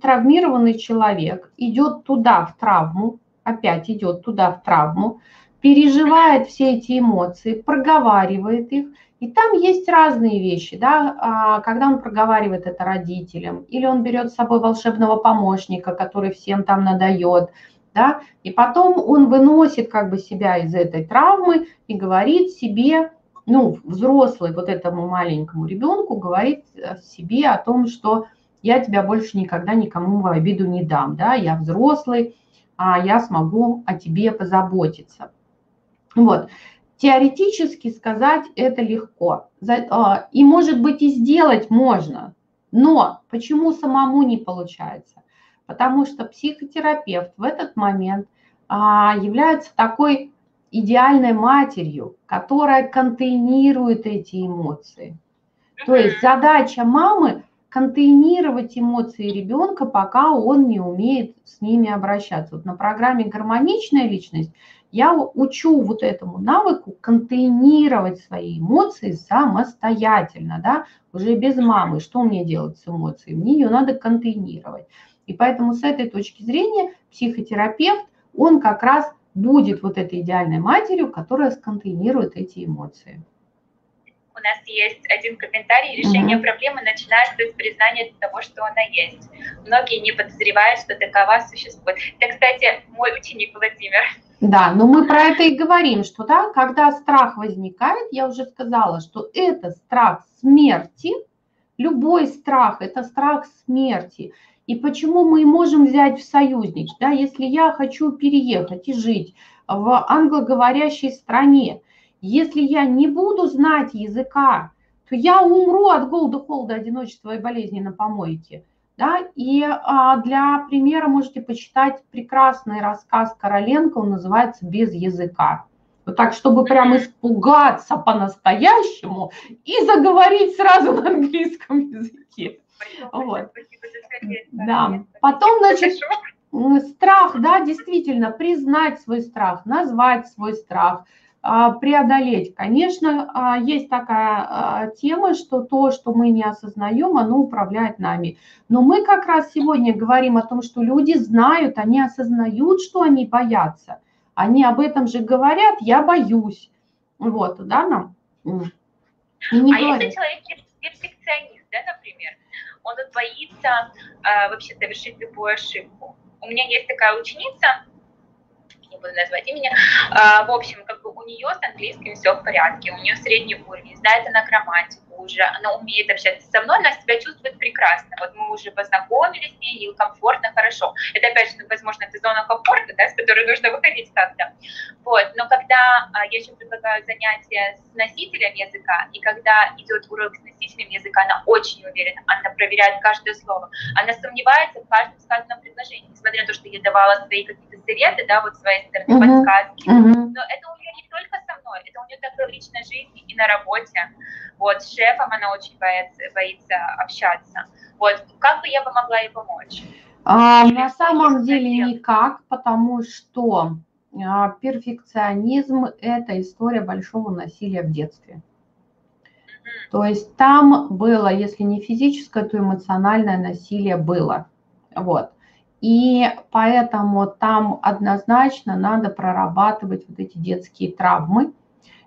травмированный человек идет туда в травму, опять идет туда в травму, переживает все эти эмоции, проговаривает их, и там есть разные вещи, да, а, когда он проговаривает это родителям, или он берет с собой волшебного помощника, который всем там надает, да, и потом он выносит как бы себя из этой травмы и говорит себе, ну, взрослый вот этому маленькому ребенку говорит себе о том, что я тебя больше никогда никому в обиду не дам, да, я взрослый, а я смогу о тебе позаботиться. Вот. Теоретически сказать это легко. А, и, может быть, и сделать можно. Но почему самому не получается? Потому что психотерапевт в этот момент а, является такой идеальной матерью, которая контейнирует эти эмоции. То есть задача мамы контейнировать эмоции ребенка, пока он не умеет с ними обращаться. Вот на программе «Гармоничная личность» я учу вот этому навыку контейнировать свои эмоции самостоятельно, да, уже без мамы. Что мне делать с эмоцией? Мне ее надо контейнировать. И поэтому с этой точки зрения психотерапевт, он как раз будет вот этой идеальной матерью, которая сконтейнирует эти эмоции у нас есть один комментарий, решение проблемы начинается с признания того, что она есть. Многие не подозревают, что такова существует. Это, кстати, мой ученик Владимир. Да, но мы про это и говорим, что да, когда страх возникает, я уже сказала, что это страх смерти, любой страх – это страх смерти. И почему мы можем взять в союзник, да, если я хочу переехать и жить в англоговорящей стране, если я не буду знать языка, то я умру от голода, холода, одиночества и болезни на помойке. Да? И а, для примера можете почитать прекрасный рассказ Короленко, он называется «Без языка». Вот так, чтобы прям испугаться по-настоящему и заговорить сразу на английском языке. Вот. Да. Потом, значит, страх, да, действительно, признать свой страх, назвать свой страх – преодолеть. Конечно, а, есть такая а, тема, что то, что мы не осознаем, оно управляет нами. Но мы как раз сегодня говорим о том, что люди знают, они осознают, что они боятся. Они об этом же говорят, я боюсь. Вот, да, нам? И не а говорят. если человек перфекционист, да, например, он боится э, вообще совершить любую ошибку. У меня есть такая ученица, не буду назвать имени. А, в общем, как бы у нее с английским все в порядке, у нее средний уровень, знает она грамматику уже, она умеет общаться со мной, она себя чувствует прекрасно. Вот мы уже познакомились с ней, ей комфортно, хорошо. Это, опять же, возможно, это зона комфорта, да, с которой нужно выходить как-то. Вот. Но когда а, я еще предлагаю занятия с носителем языка, и когда идет урок с носителем языка, она очень уверена, она проверяет каждое слово, она сомневается в каждом сказанном предложении, несмотря на то, что я давала свои какие-то советы, да, вот своей стороны, uh-huh. подсказки. Uh-huh. Но это у нее не только со мной, это у нее так в личной жизни и на работе. Вот, с шефом она очень боится, боится общаться. Вот, как бы я бы могла ей помочь? А, на самом деле делать? никак, потому что а, перфекционизм – это история большого насилия в детстве. То есть там было, если не физическое, то эмоциональное насилие было. Вот. И поэтому там однозначно надо прорабатывать вот эти детские травмы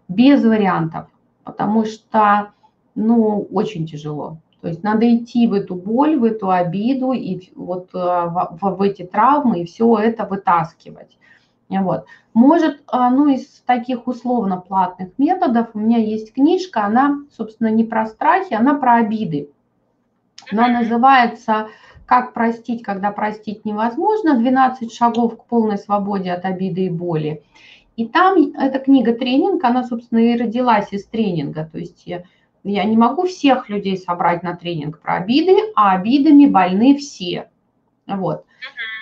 без вариантов потому что, ну, очень тяжело. То есть надо идти в эту боль, в эту обиду и вот э, в, в эти травмы и все это вытаскивать. Вот. Может, э, ну, из таких условно платных методов у меня есть книжка, она, собственно, не про страхи, она про обиды. Она называется «Как простить, когда простить невозможно. 12 шагов к полной свободе от обиды и боли». И там эта книга тренинг, она, собственно, и родилась из тренинга. То есть я, я не могу всех людей собрать на тренинг про обиды, а обидами больны все. Вот.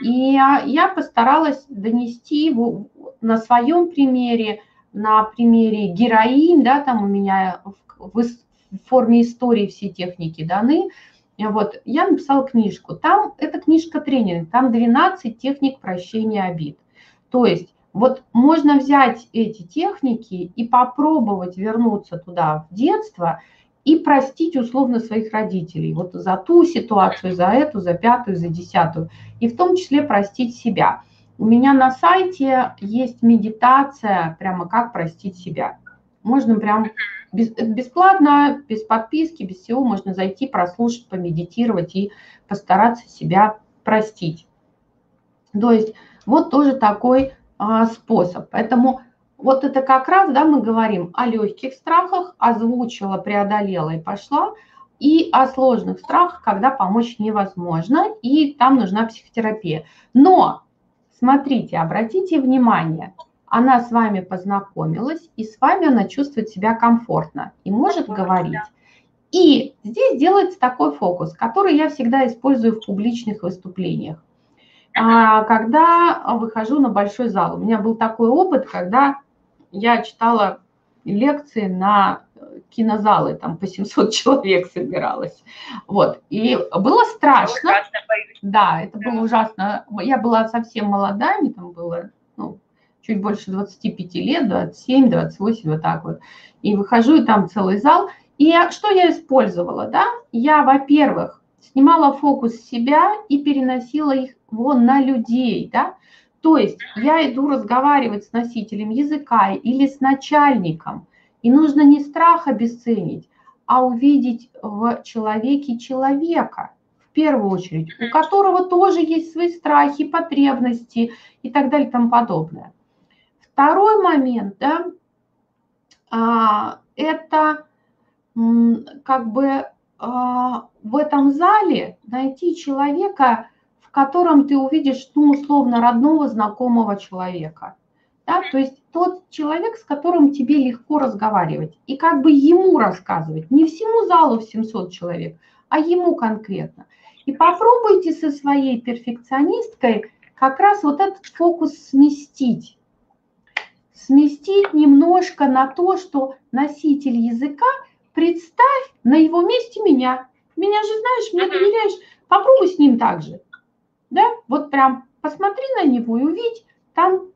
И я постаралась донести его на своем примере, на примере героинь, да, там у меня в, в форме истории все техники даны. Вот, я написала книжку. Там, эта книжка тренинг, там 12 техник прощения обид. То есть вот можно взять эти техники и попробовать вернуться туда в детство и простить условно своих родителей. Вот за ту ситуацию, за эту, за пятую, за десятую. И в том числе простить себя. У меня на сайте есть медитация, прямо как простить себя. Можно прям бесплатно, без подписки, без всего, можно зайти, прослушать, помедитировать и постараться себя простить. То есть вот тоже такой а, способ. Поэтому вот это как раз, да, мы говорим о легких страхах, озвучила, преодолела и пошла, и о сложных страхах, когда помочь невозможно, и там нужна психотерапия. Но, смотрите, обратите внимание, она с вами познакомилась, и с вами она чувствует себя комфортно и может говорить. И здесь делается такой фокус, который я всегда использую в публичных выступлениях. А, когда выхожу на большой зал. У меня был такой опыт, когда я читала лекции на кинозалы, там по 700 [laughs] человек собиралось. Вот, и было страшно. Да, это было ужасно. Я была совсем молода, мне там было, чуть больше 25 лет, 27, 28, вот так вот. И выхожу, и там целый зал. И что я использовала, да? Я, во-первых, снимала фокус с себя и переносила их вон на людей, да? То есть я иду разговаривать с носителем языка или с начальником, и нужно не страх обесценить, а увидеть в человеке человека, в первую очередь, у которого тоже есть свои страхи, потребности и так далее и тому подобное. Второй момент, да, а, это как бы а, в этом зале найти человека, в котором ты увидишь, ну, условно, родного, знакомого человека. Да? То есть тот человек, с которым тебе легко разговаривать. И как бы ему рассказывать. Не всему залу в 700 человек, а ему конкретно. И попробуйте со своей перфекционисткой как раз вот этот фокус сместить. Сместить немножко на то, что носитель языка, представь на его месте меня. Меня же знаешь, мне доверяешь, попробуй с ним так же. Да, вот прям посмотри на него и увидь там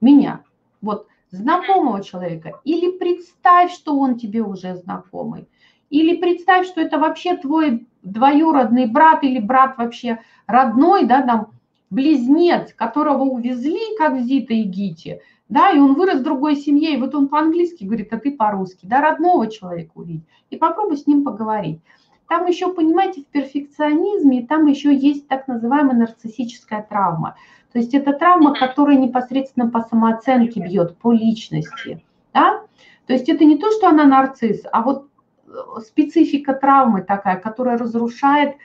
меня, вот знакомого человека. Или представь, что он тебе уже знакомый. Или представь, что это вообще твой двоюродный брат или брат вообще родной, да, там, близнец, которого увезли, как Зита и Гите, да, и он вырос в другой семье, и вот он по-английски говорит, а ты по-русски, да, родного человека увидеть, и попробуй с ним поговорить. Там еще, понимаете, в перфекционизме, там еще есть так называемая нарциссическая травма. То есть это травма, которая непосредственно по самооценке бьет, по личности. Да? То есть это не то, что она нарцисс, а вот э, специфика травмы такая, которая разрушает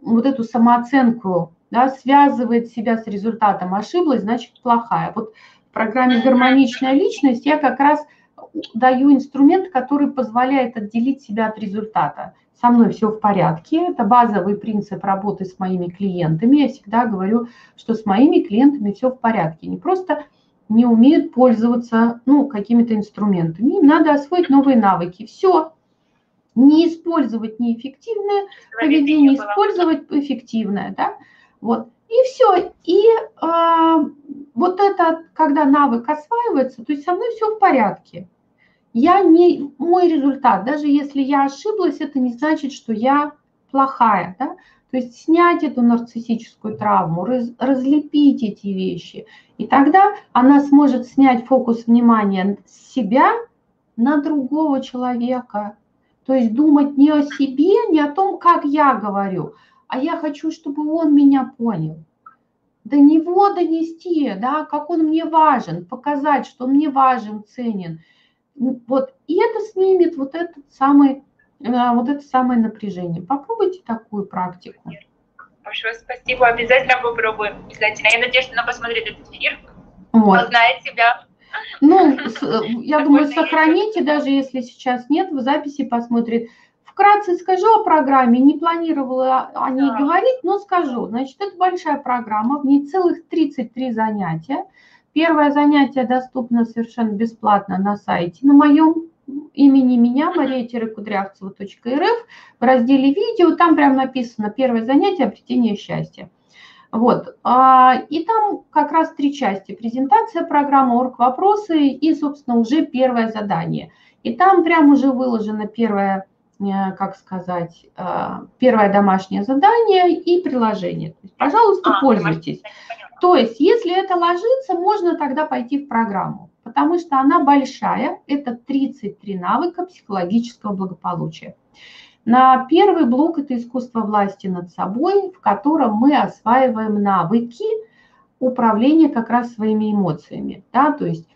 вот эту самооценку, да, связывает себя с результатом. Ошиблась, значит плохая. Вот в программе «Гармоничная личность» я как раз даю инструмент, который позволяет отделить себя от результата со мной все в порядке. Это базовый принцип работы с моими клиентами. Я всегда говорю, что с моими клиентами все в порядке. Не просто не умеют пользоваться ну, какими-то инструментами. Им надо освоить новые навыки. Все. Не использовать неэффективное поведение, использовать эффективное. Да? Вот. И все. И э, вот это, когда навык осваивается, то есть со мной все в порядке я не, мой результат, даже если я ошиблась, это не значит, что я плохая, да? То есть снять эту нарциссическую травму, раз, разлепить эти вещи. И тогда она сможет снять фокус внимания с себя на другого человека. То есть думать не о себе, не о том, как я говорю, а я хочу, чтобы он меня понял. До него донести, да, как он мне важен, показать, что он мне важен, ценен – вот, и это снимет вот этот самый, э, вот это самое напряжение. Попробуйте такую практику. Большое спасибо, обязательно попробуем, обязательно. Я надеюсь, что она посмотрит этот эфир, вот. узнает себя. Ну, я думаю, сохраните, даже если сейчас нет, в записи посмотрит. Вкратце скажу о программе, не планировала о ней да. говорить, но скажу. Значит, это большая программа, в ней целых 33 занятия. Первое занятие доступно совершенно бесплатно на сайте, на моем имени меня, maria-кудрявцева.рф, в разделе видео, там прям написано первое занятие обретение счастья. Вот, а, и там как раз три части. Презентация программы, орг вопросы и, собственно, уже первое задание. И там прям уже выложено первое, как сказать, э, первое домашнее задание и приложение. Пожалуйста, а, пользуйтесь. То есть, если это ложится, можно тогда пойти в программу, потому что она большая, это 33 навыка психологического благополучия. На первый блок это искусство власти над собой, в котором мы осваиваем навыки управления как раз своими эмоциями. Да? То есть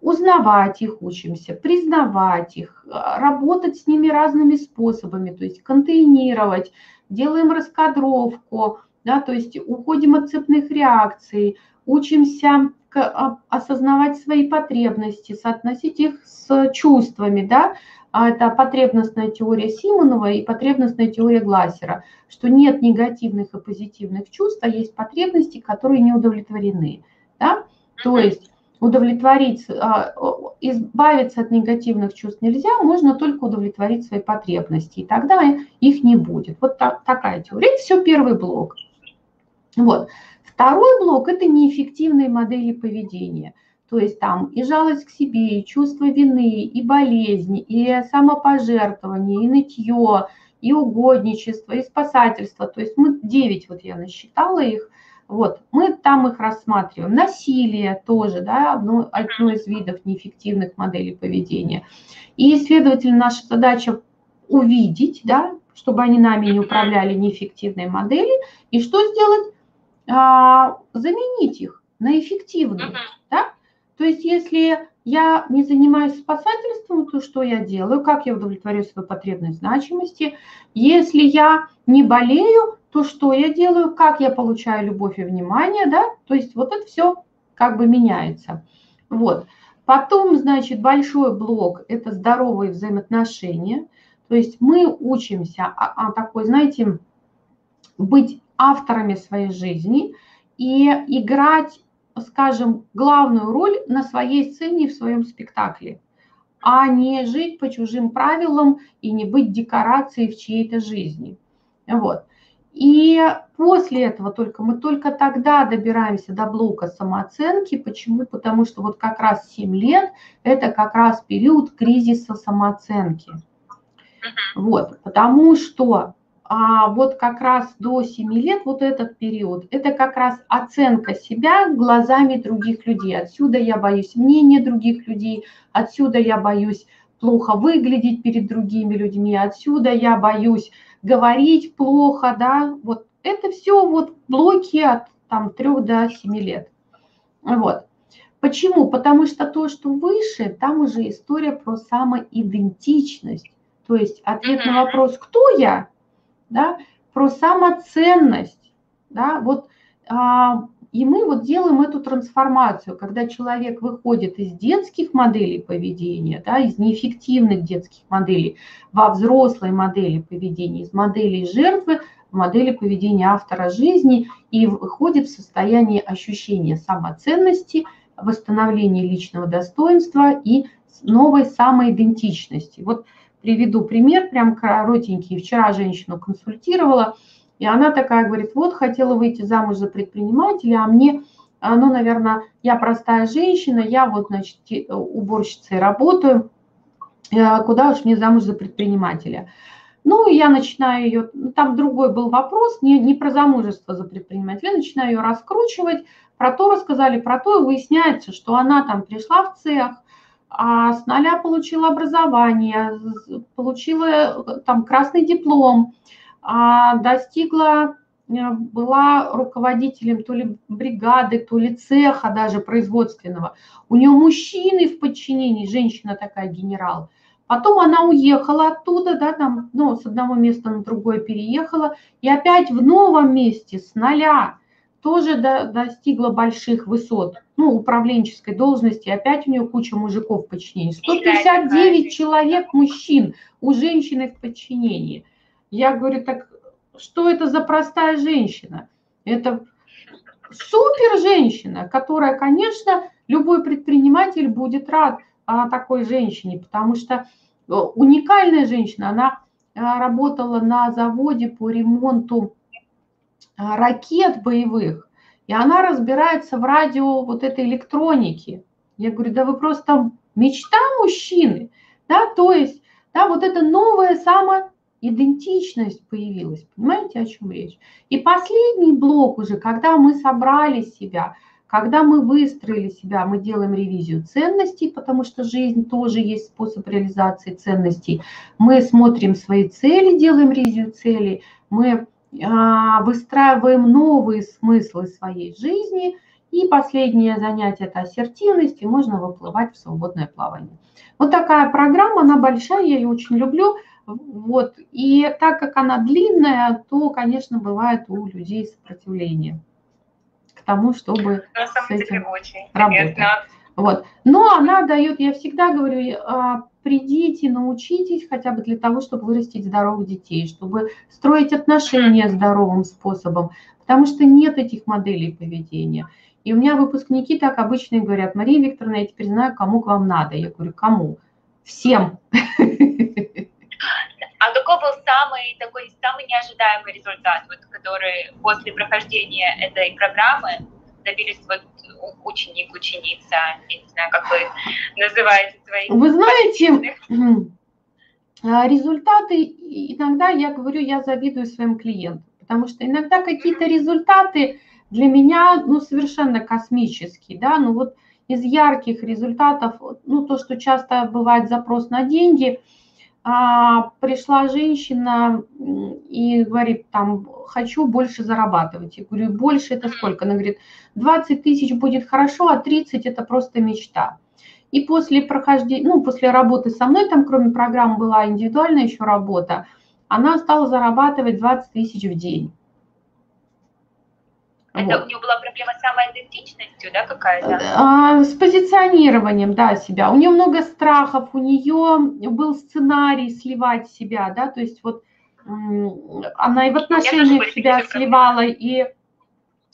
узнавать их учимся, признавать их, работать с ними разными способами, то есть контейнировать, делаем раскадровку, да, то есть уходим от цепных реакций, учимся а, осознавать свои потребности, соотносить их с чувствами, да, а это потребностная теория Симонова и потребностная теория Глассера, что нет негативных и позитивных чувств, а есть потребности, которые не удовлетворены. Да? То есть удовлетворить, а, избавиться от негативных чувств нельзя, можно только удовлетворить свои потребности, и тогда их не будет. Вот так, такая теория. Это все первый блок. Вот. Второй блок – это неэффективные модели поведения – то есть там и жалость к себе, и чувство вины, и болезни, и самопожертвование, и нытье, и угодничество, и спасательство. То есть мы 9, вот я насчитала их, вот, мы там их рассматриваем. Насилие тоже, да, одно, одно из видов неэффективных моделей поведения. И, следовательно, наша задача увидеть, да, чтобы они нами не управляли неэффективные модели, и что сделать? А, заменить их на эффективные, да? То есть если я не занимаюсь спасательством, то что я делаю? Как я удовлетворю свою потребность значимости? Если я не болею, то что я делаю? Как я получаю любовь и внимание? Да? То есть вот это все как бы меняется. Вот. Потом, значит, большой блок – это здоровые взаимоотношения. То есть мы учимся а, а такой, знаете, быть авторами своей жизни и играть скажем, главную роль на своей сцене в своем спектакле, а не жить по чужим правилам и не быть декорацией в чьей-то жизни. Вот. И после этого только мы только тогда добираемся до блока самооценки. Почему? Потому что вот как раз 7 лет – это как раз период кризиса самооценки. Вот, потому что а вот как раз до 7 лет, вот этот период, это как раз оценка себя глазами других людей. Отсюда я боюсь мнения других людей, отсюда я боюсь плохо выглядеть перед другими людьми, отсюда я боюсь говорить плохо, да, вот это все вот блоки от там 3 до 7 лет. Вот. Почему? Потому что то, что выше, там уже история про самоидентичность. То есть ответ на вопрос «Кто я?» да, про самоценность, да, вот, а, и мы вот делаем эту трансформацию, когда человек выходит из детских моделей поведения, да, из неэффективных детских моделей во взрослой модели поведения, из моделей жертвы в модели поведения автора жизни и выходит в состояние ощущения самоценности, восстановления личного достоинства и новой самоидентичности. Вот Приведу пример, прям коротенький. Вчера женщину консультировала, и она такая говорит, вот хотела выйти замуж за предпринимателя, а мне, а, ну, наверное, я простая женщина, я вот, значит, уборщицей работаю, э, куда уж мне замуж за предпринимателя. Ну, я начинаю ее, ну, там другой был вопрос, не, не про замужество за предпринимателя, я начинаю ее раскручивать, про то рассказали, про то, и выясняется, что она там пришла в цех, а с нуля получила образование, получила э, там красный диплом, достигла, э, была руководителем то ли бригады, то ли цеха даже производственного. У нее мужчины в подчинении, женщина такая генерал. Потом она уехала оттуда, да, там, ну, с одного места на другое переехала, и опять в новом месте с нуля тоже до, достигла больших высот, ну, управленческой должности, опять у нее куча мужиков в подчинении. 159 человек мужчин у женщины в подчинении. Я говорю, так что это за простая женщина? Это супер женщина, которая, конечно, любой предприниматель будет рад а, такой женщине, потому что э, уникальная женщина, она а, работала на заводе по ремонту а, ракет боевых, и она разбирается в радио вот этой электроники. Я говорю, да вы просто мечта мужчины, да, то есть, да, вот эта новая самоидентичность появилась, понимаете, о чем речь? И последний блок уже, когда мы собрали себя, когда мы выстроили себя, мы делаем ревизию ценностей, потому что жизнь тоже есть способ реализации ценностей. Мы смотрим свои цели, делаем ревизию целей, мы а, выстраиваем новые смыслы своей жизни И последнее занятие – это ассертивность, и можно выплывать в свободное плавание. Вот такая программа, она большая, я ее очень люблю. Вот. И так как она длинная, то, конечно, бывает у людей сопротивление к тому, чтобы На самом с этим деле очень работать. интересно. Вот. Но она дает, я всегда говорю, а, придите, научитесь хотя бы для того, чтобы вырастить здоровых детей, чтобы строить отношения здоровым способом, потому что нет этих моделей поведения. И у меня выпускники так обычно говорят, Мария Викторовна, я теперь знаю, кому к вам надо. Я говорю, кому? Всем. [laughs] Был самый такой самый неожидаемый результат, вот, который после прохождения этой программы добились вот ученик, ученица, я не знаю, как вы называете своих Вы знаете, а, результаты, иногда я говорю, я завидую своим клиентам, потому что иногда какие-то результаты для меня, ну, совершенно космические, да, ну, вот из ярких результатов, ну, то, что часто бывает запрос на деньги, а, пришла женщина и говорит, там, хочу больше зарабатывать. Я говорю, больше это сколько? Она говорит, 20 тысяч будет хорошо, а 30 это просто мечта. И после прохождения, ну, после работы со мной, там кроме программ была индивидуальная еще работа, она стала зарабатывать 20 тысяч в день. Это Вот. у нее была проблема с самоидентичностью, да, какая-то? А, С позиционированием, да, себя. У нее много страхов, у нее был сценарий сливать себя, да, то есть вот она и в отношениях себя сливала, и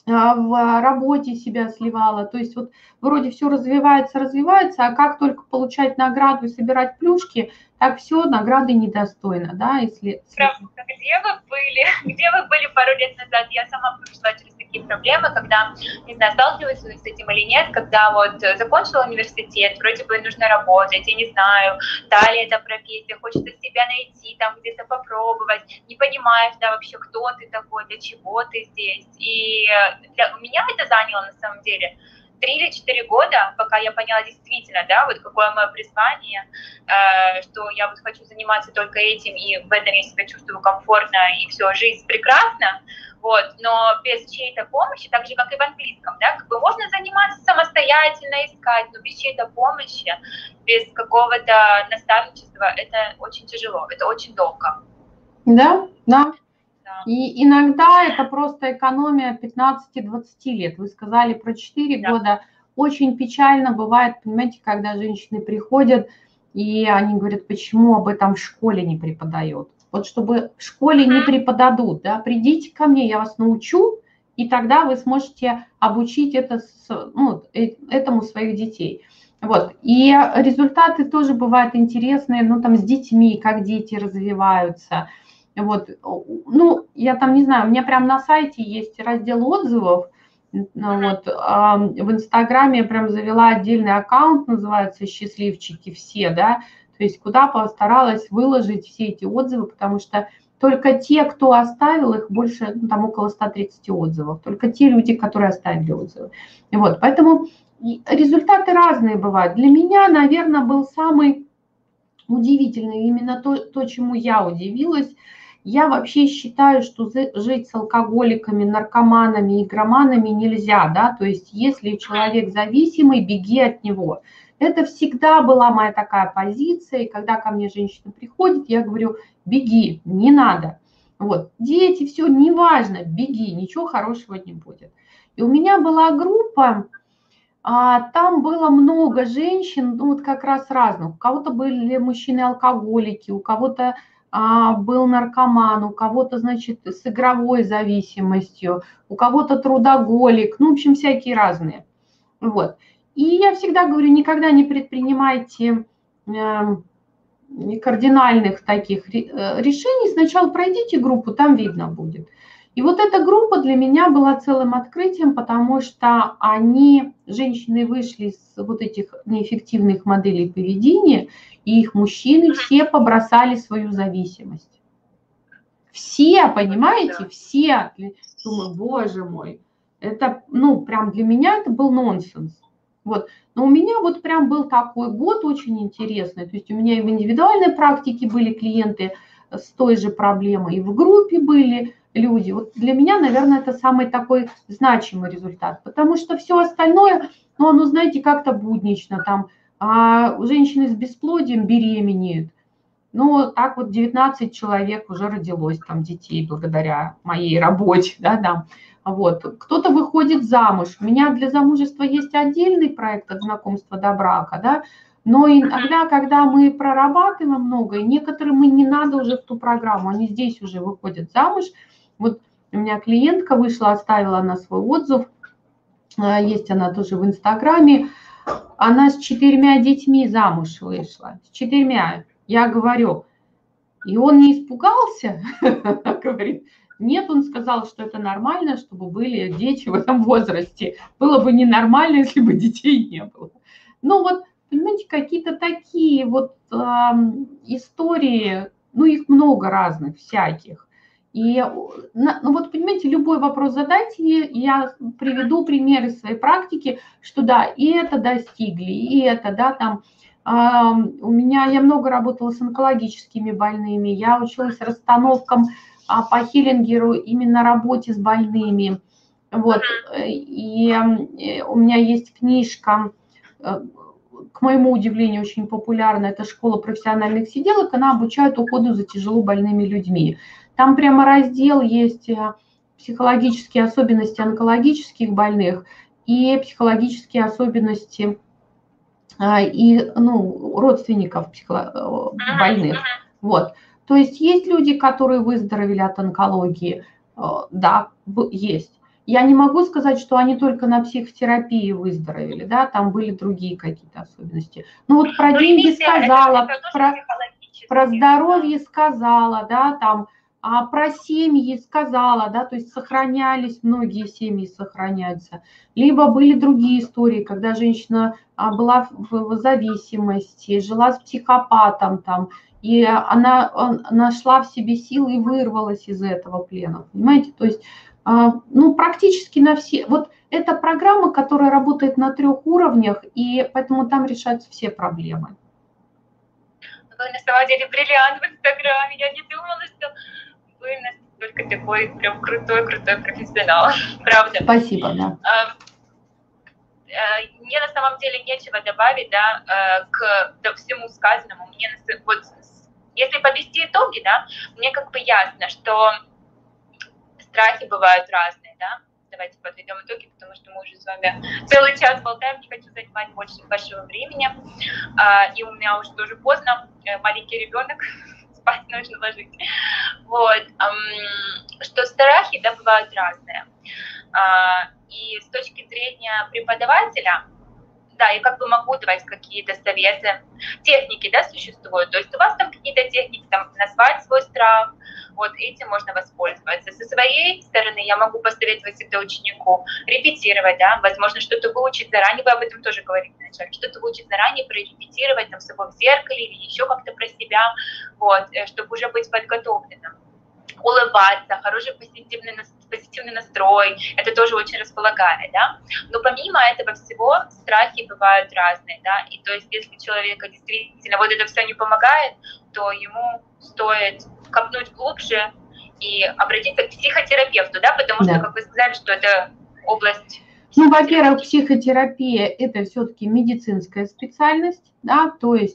а, в работе себя сливала. То есть вот вроде все развивается, развивается, а как только получать награду и собирать плюшки, так все, награды недостойно, да, если... Правда, где вы были? [laughs] Где вы были пару лет назад? Я сама прошла через такие проблемы, когда, не знаю, сталкиваюсь с этим или нет, когда вот закончила университет, вроде бы нужно работать, я не знаю, та ли это профессия, хочется себя найти, там где-то попробовать, не понимаешь, да, вообще, кто ты такой, для чего ты здесь. И для, у меня это заняло, на самом деле, три или четыре года, пока я поняла действительно, да, вот какое мое призвание, э, что я вот хочу заниматься только этим, и в этом я себя чувствую комфортно, и все, жизнь прекрасна, вот, но без чьей-то помощи, так же, как и в английском, да, как бы можно заниматься самостоятельно, искать, но без чьей-то помощи, без какого-то наставничества, это очень тяжело, это очень долго. Да, да. Да. И иногда это просто экономия 15-20 лет. Вы сказали про 4 Да. года. Очень печально бывает, понимаете, когда женщины приходят, и они говорят, почему об этом в школе не преподают. Вот чтобы в школе не преподадут, да, придите ко мне, я вас научу, и тогда вы сможете обучить это, ну, э- этому своих детей. Вот. И результаты тоже бывают интересные, ну, там, с детьми, как дети развиваются. Вот, ну, я там не знаю, у меня прям на сайте есть раздел отзывов, ну, вот, в Инстаграме я прям завела отдельный аккаунт, называется «Счастливчики все», да, то есть куда постаралась выложить все эти отзывы, потому что только те, кто оставил их, больше, ну, там около 130 отзывов, только те люди, которые оставили отзывы. Вот, поэтому и результаты разные бывают. Для меня, наверное, был самый удивительный именно то, то, чему я удивилась. Я вообще считаю, что жить с алкоголиками, наркоманами, игроманами нельзя, да, то есть если человек зависимый, беги от него. Это всегда была моя такая позиция, и когда ко мне женщина приходит, я говорю, беги, не надо. Вот, дети, все, неважно, беги, ничего хорошего не будет. И у меня была группа, а, там было много женщин, ну вот как раз разных. У кого-то были мужчины-алкоголики, у кого-то а, был наркоман, у кого-то, значит, с игровой зависимостью, у кого-то трудоголик, ну, в общем, всякие разные. Вот. И я всегда говорю, никогда не предпринимайте эм, кардинальных таких э, решений. Сначала пройдите группу, там видно будет. И вот эта группа для меня была целым открытием, потому что они, женщины, вышли с вот этих неэффективных моделей поведения, и их мужчины все побросали свою зависимость. Все, понимаете, все. Думаю, боже мой, это, ну, прям для меня это был нонсенс. Вот. Но у меня вот прям был такой год очень интересный. То есть у меня и в индивидуальной практике были клиенты с той же проблемой, и в группе были люди. Вот для меня, наверное, это самый такой значимый результат, потому что все остальное, ну, оно, знаете, как-то буднично, там, а женщины с бесплодием беременеют, ну, так вот 19 человек уже родилось там детей благодаря моей работе, да, да. Вот. Кто-то выходит замуж. У меня для замужества есть отдельный проект от знакомства до брака, да, но иногда, когда мы прорабатываем многое, некоторым и не надо уже в ту программу, они здесь уже выходят замуж. Вот у меня клиентка вышла, оставила на свой отзыв, а, есть она тоже в Инстаграме, она с четырьмя детьми замуж вышла, с четырьмя. Я говорю, и он не испугался, [laughs] говорит, нет, он сказал, что это нормально, чтобы были дети в этом возрасте. Было бы ненормально, если бы детей не было. Ну вот понимаете, какие-то такие вот э, истории, ну их много разных, всяких. И ну вот, понимаете, любой вопрос задайте, я приведу примеры своей практики, что да, и это достигли, и это, да, там, э, у меня, я много работала с онкологическими больными, я училась расстановкам а, по хиллингеру, именно работе с больными, вот, и э, у меня есть книжка э, к моему удивлению, очень популярна, это школа профессиональных сиделок, она обучает уходу за тяжело больными людьми. Там прямо раздел есть э, психологические особенности онкологических больных и психологические особенности и ну, родственников психо... Э, больных. Вот. То есть есть люди, которые выздоровели от онкологии, э, да, есть. Я не могу сказать, что они только на психотерапии выздоровели, да, там были другие какие-то особенности. Ну вот про Но ну, деньги сказала, про, про здоровье сказала, да, там, а про семьи сказала, да, то есть сохранялись, многие семьи сохраняются. Либо были другие истории, когда женщина а, была в зависимости, жила с психопатом там, и она нашла в себе силы и вырвалась из этого плена, понимаете? То есть а, ну, практически на все. Вот это программа, которая работает на трех уровнях, и поэтому там решаются все проблемы. Вы на самом деле бриллиант в Инстаграме. Я не думала, что вы настолько такой прям крутой-крутой профессионал. [laughs] Правда. Спасибо, да. А, а, мне на самом деле нечего добавить да, э, к всему сказанному. Мне, вот, если подвести итоги, да, мне как бы ясно, что страхи бывают разные, да. Давайте подведем итоги, потому что мы уже с вами целый час болтаем, не хочу занимать больше вашего времени. А, и у меня уже тоже поздно, э, маленький ребенок, спать нужно ложить. Вот. Что страхи, да, бывают разные. А, и с точки зрения преподавателя, да, я как бы могу давать какие-то советы. Техники, да, существуют. То есть у вас там какие-то техники, там, назвать свой страх, вот этим можно воспользоваться. Со своей стороны я могу посоветовать это ученику, репетировать, да, возможно, что-то выучить заранее, вы об этом тоже говорите вначале, что-то выучить заранее, прорепетировать там с собой в зеркале или еще как-то про себя, вот, э, чтобы уже быть подготовленным улыбаться, хороший позитивный, позитивный настрой, это тоже очень располагает, да. Но помимо этого всего, страхи бывают разные, да, и то есть если человека действительно вот это все не помогает, то ему стоит копнуть глубже и обратиться к психотерапевту, да, потому да. что, как вы сказали, что это область ну, во-первых, психотерапия – это все-таки медицинская специальность, да, то есть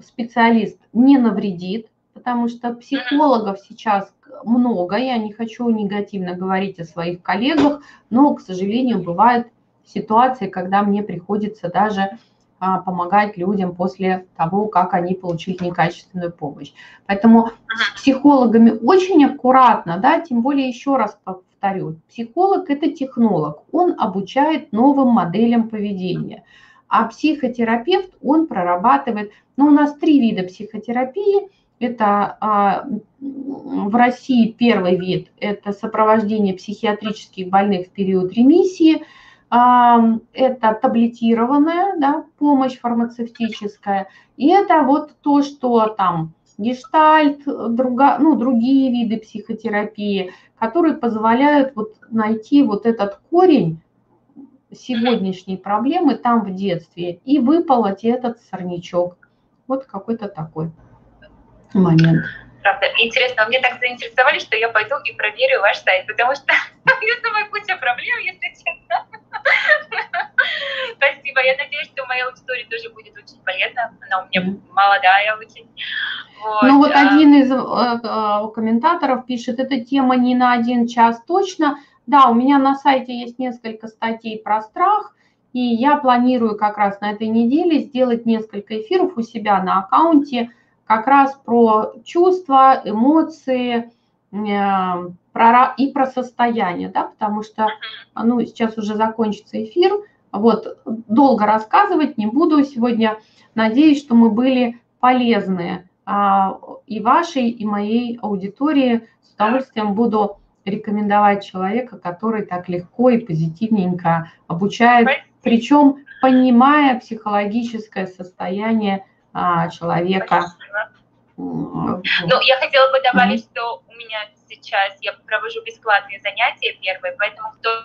специалист не навредит, потому что психологов сейчас много, я не хочу негативно говорить о своих коллегах, но, к сожалению, бывают ситуации, когда мне приходится даже а, помогать людям после того, как они получили некачественную помощь. Поэтому с психологами очень аккуратно, да, тем более еще раз повторю, психолог – это технолог, он обучает новым моделям поведения, а психотерапевт, он прорабатывает, ну, у нас три вида психотерапии, это а, в России первый вид – это сопровождение психиатрических больных в период ремиссии – это таблетированная да, помощь фармацевтическая, и это вот то, что там гештальт, друга, ну, другие виды психотерапии, которые позволяют вот найти вот этот корень сегодняшней проблемы там в детстве и выполоть этот сорнячок. Вот какой-то такой момент. правда. Интересно, вы мне так заинтересовали, что я пойду и проверю ваш сайт, потому что [laughs] я думаю, куча проблем, если честно. [laughs] Спасибо. Я надеюсь, что моя аудитория тоже будет очень полезна. Она у меня молодая очень. Вот. Ну вот а... один из э, э, комментаторов пишет, эта тема не на один час точно. Да, у меня на сайте есть несколько статей про страх, и я планирую как раз на этой неделе сделать несколько эфиров у себя на аккаунте как раз про чувства, эмоции э, про, и про состояние, да, потому что ну, сейчас уже закончится эфир, вот, долго рассказывать не буду сегодня. Надеюсь, что мы были полезны а, и вашей, и моей аудитории. С удовольствием буду рекомендовать человека, который так легко и позитивненько обучает, причем понимая психологическое состояние человека. Ну, я хотела бы добавить, что у меня сейчас я провожу бесплатные занятия первые, поэтому кто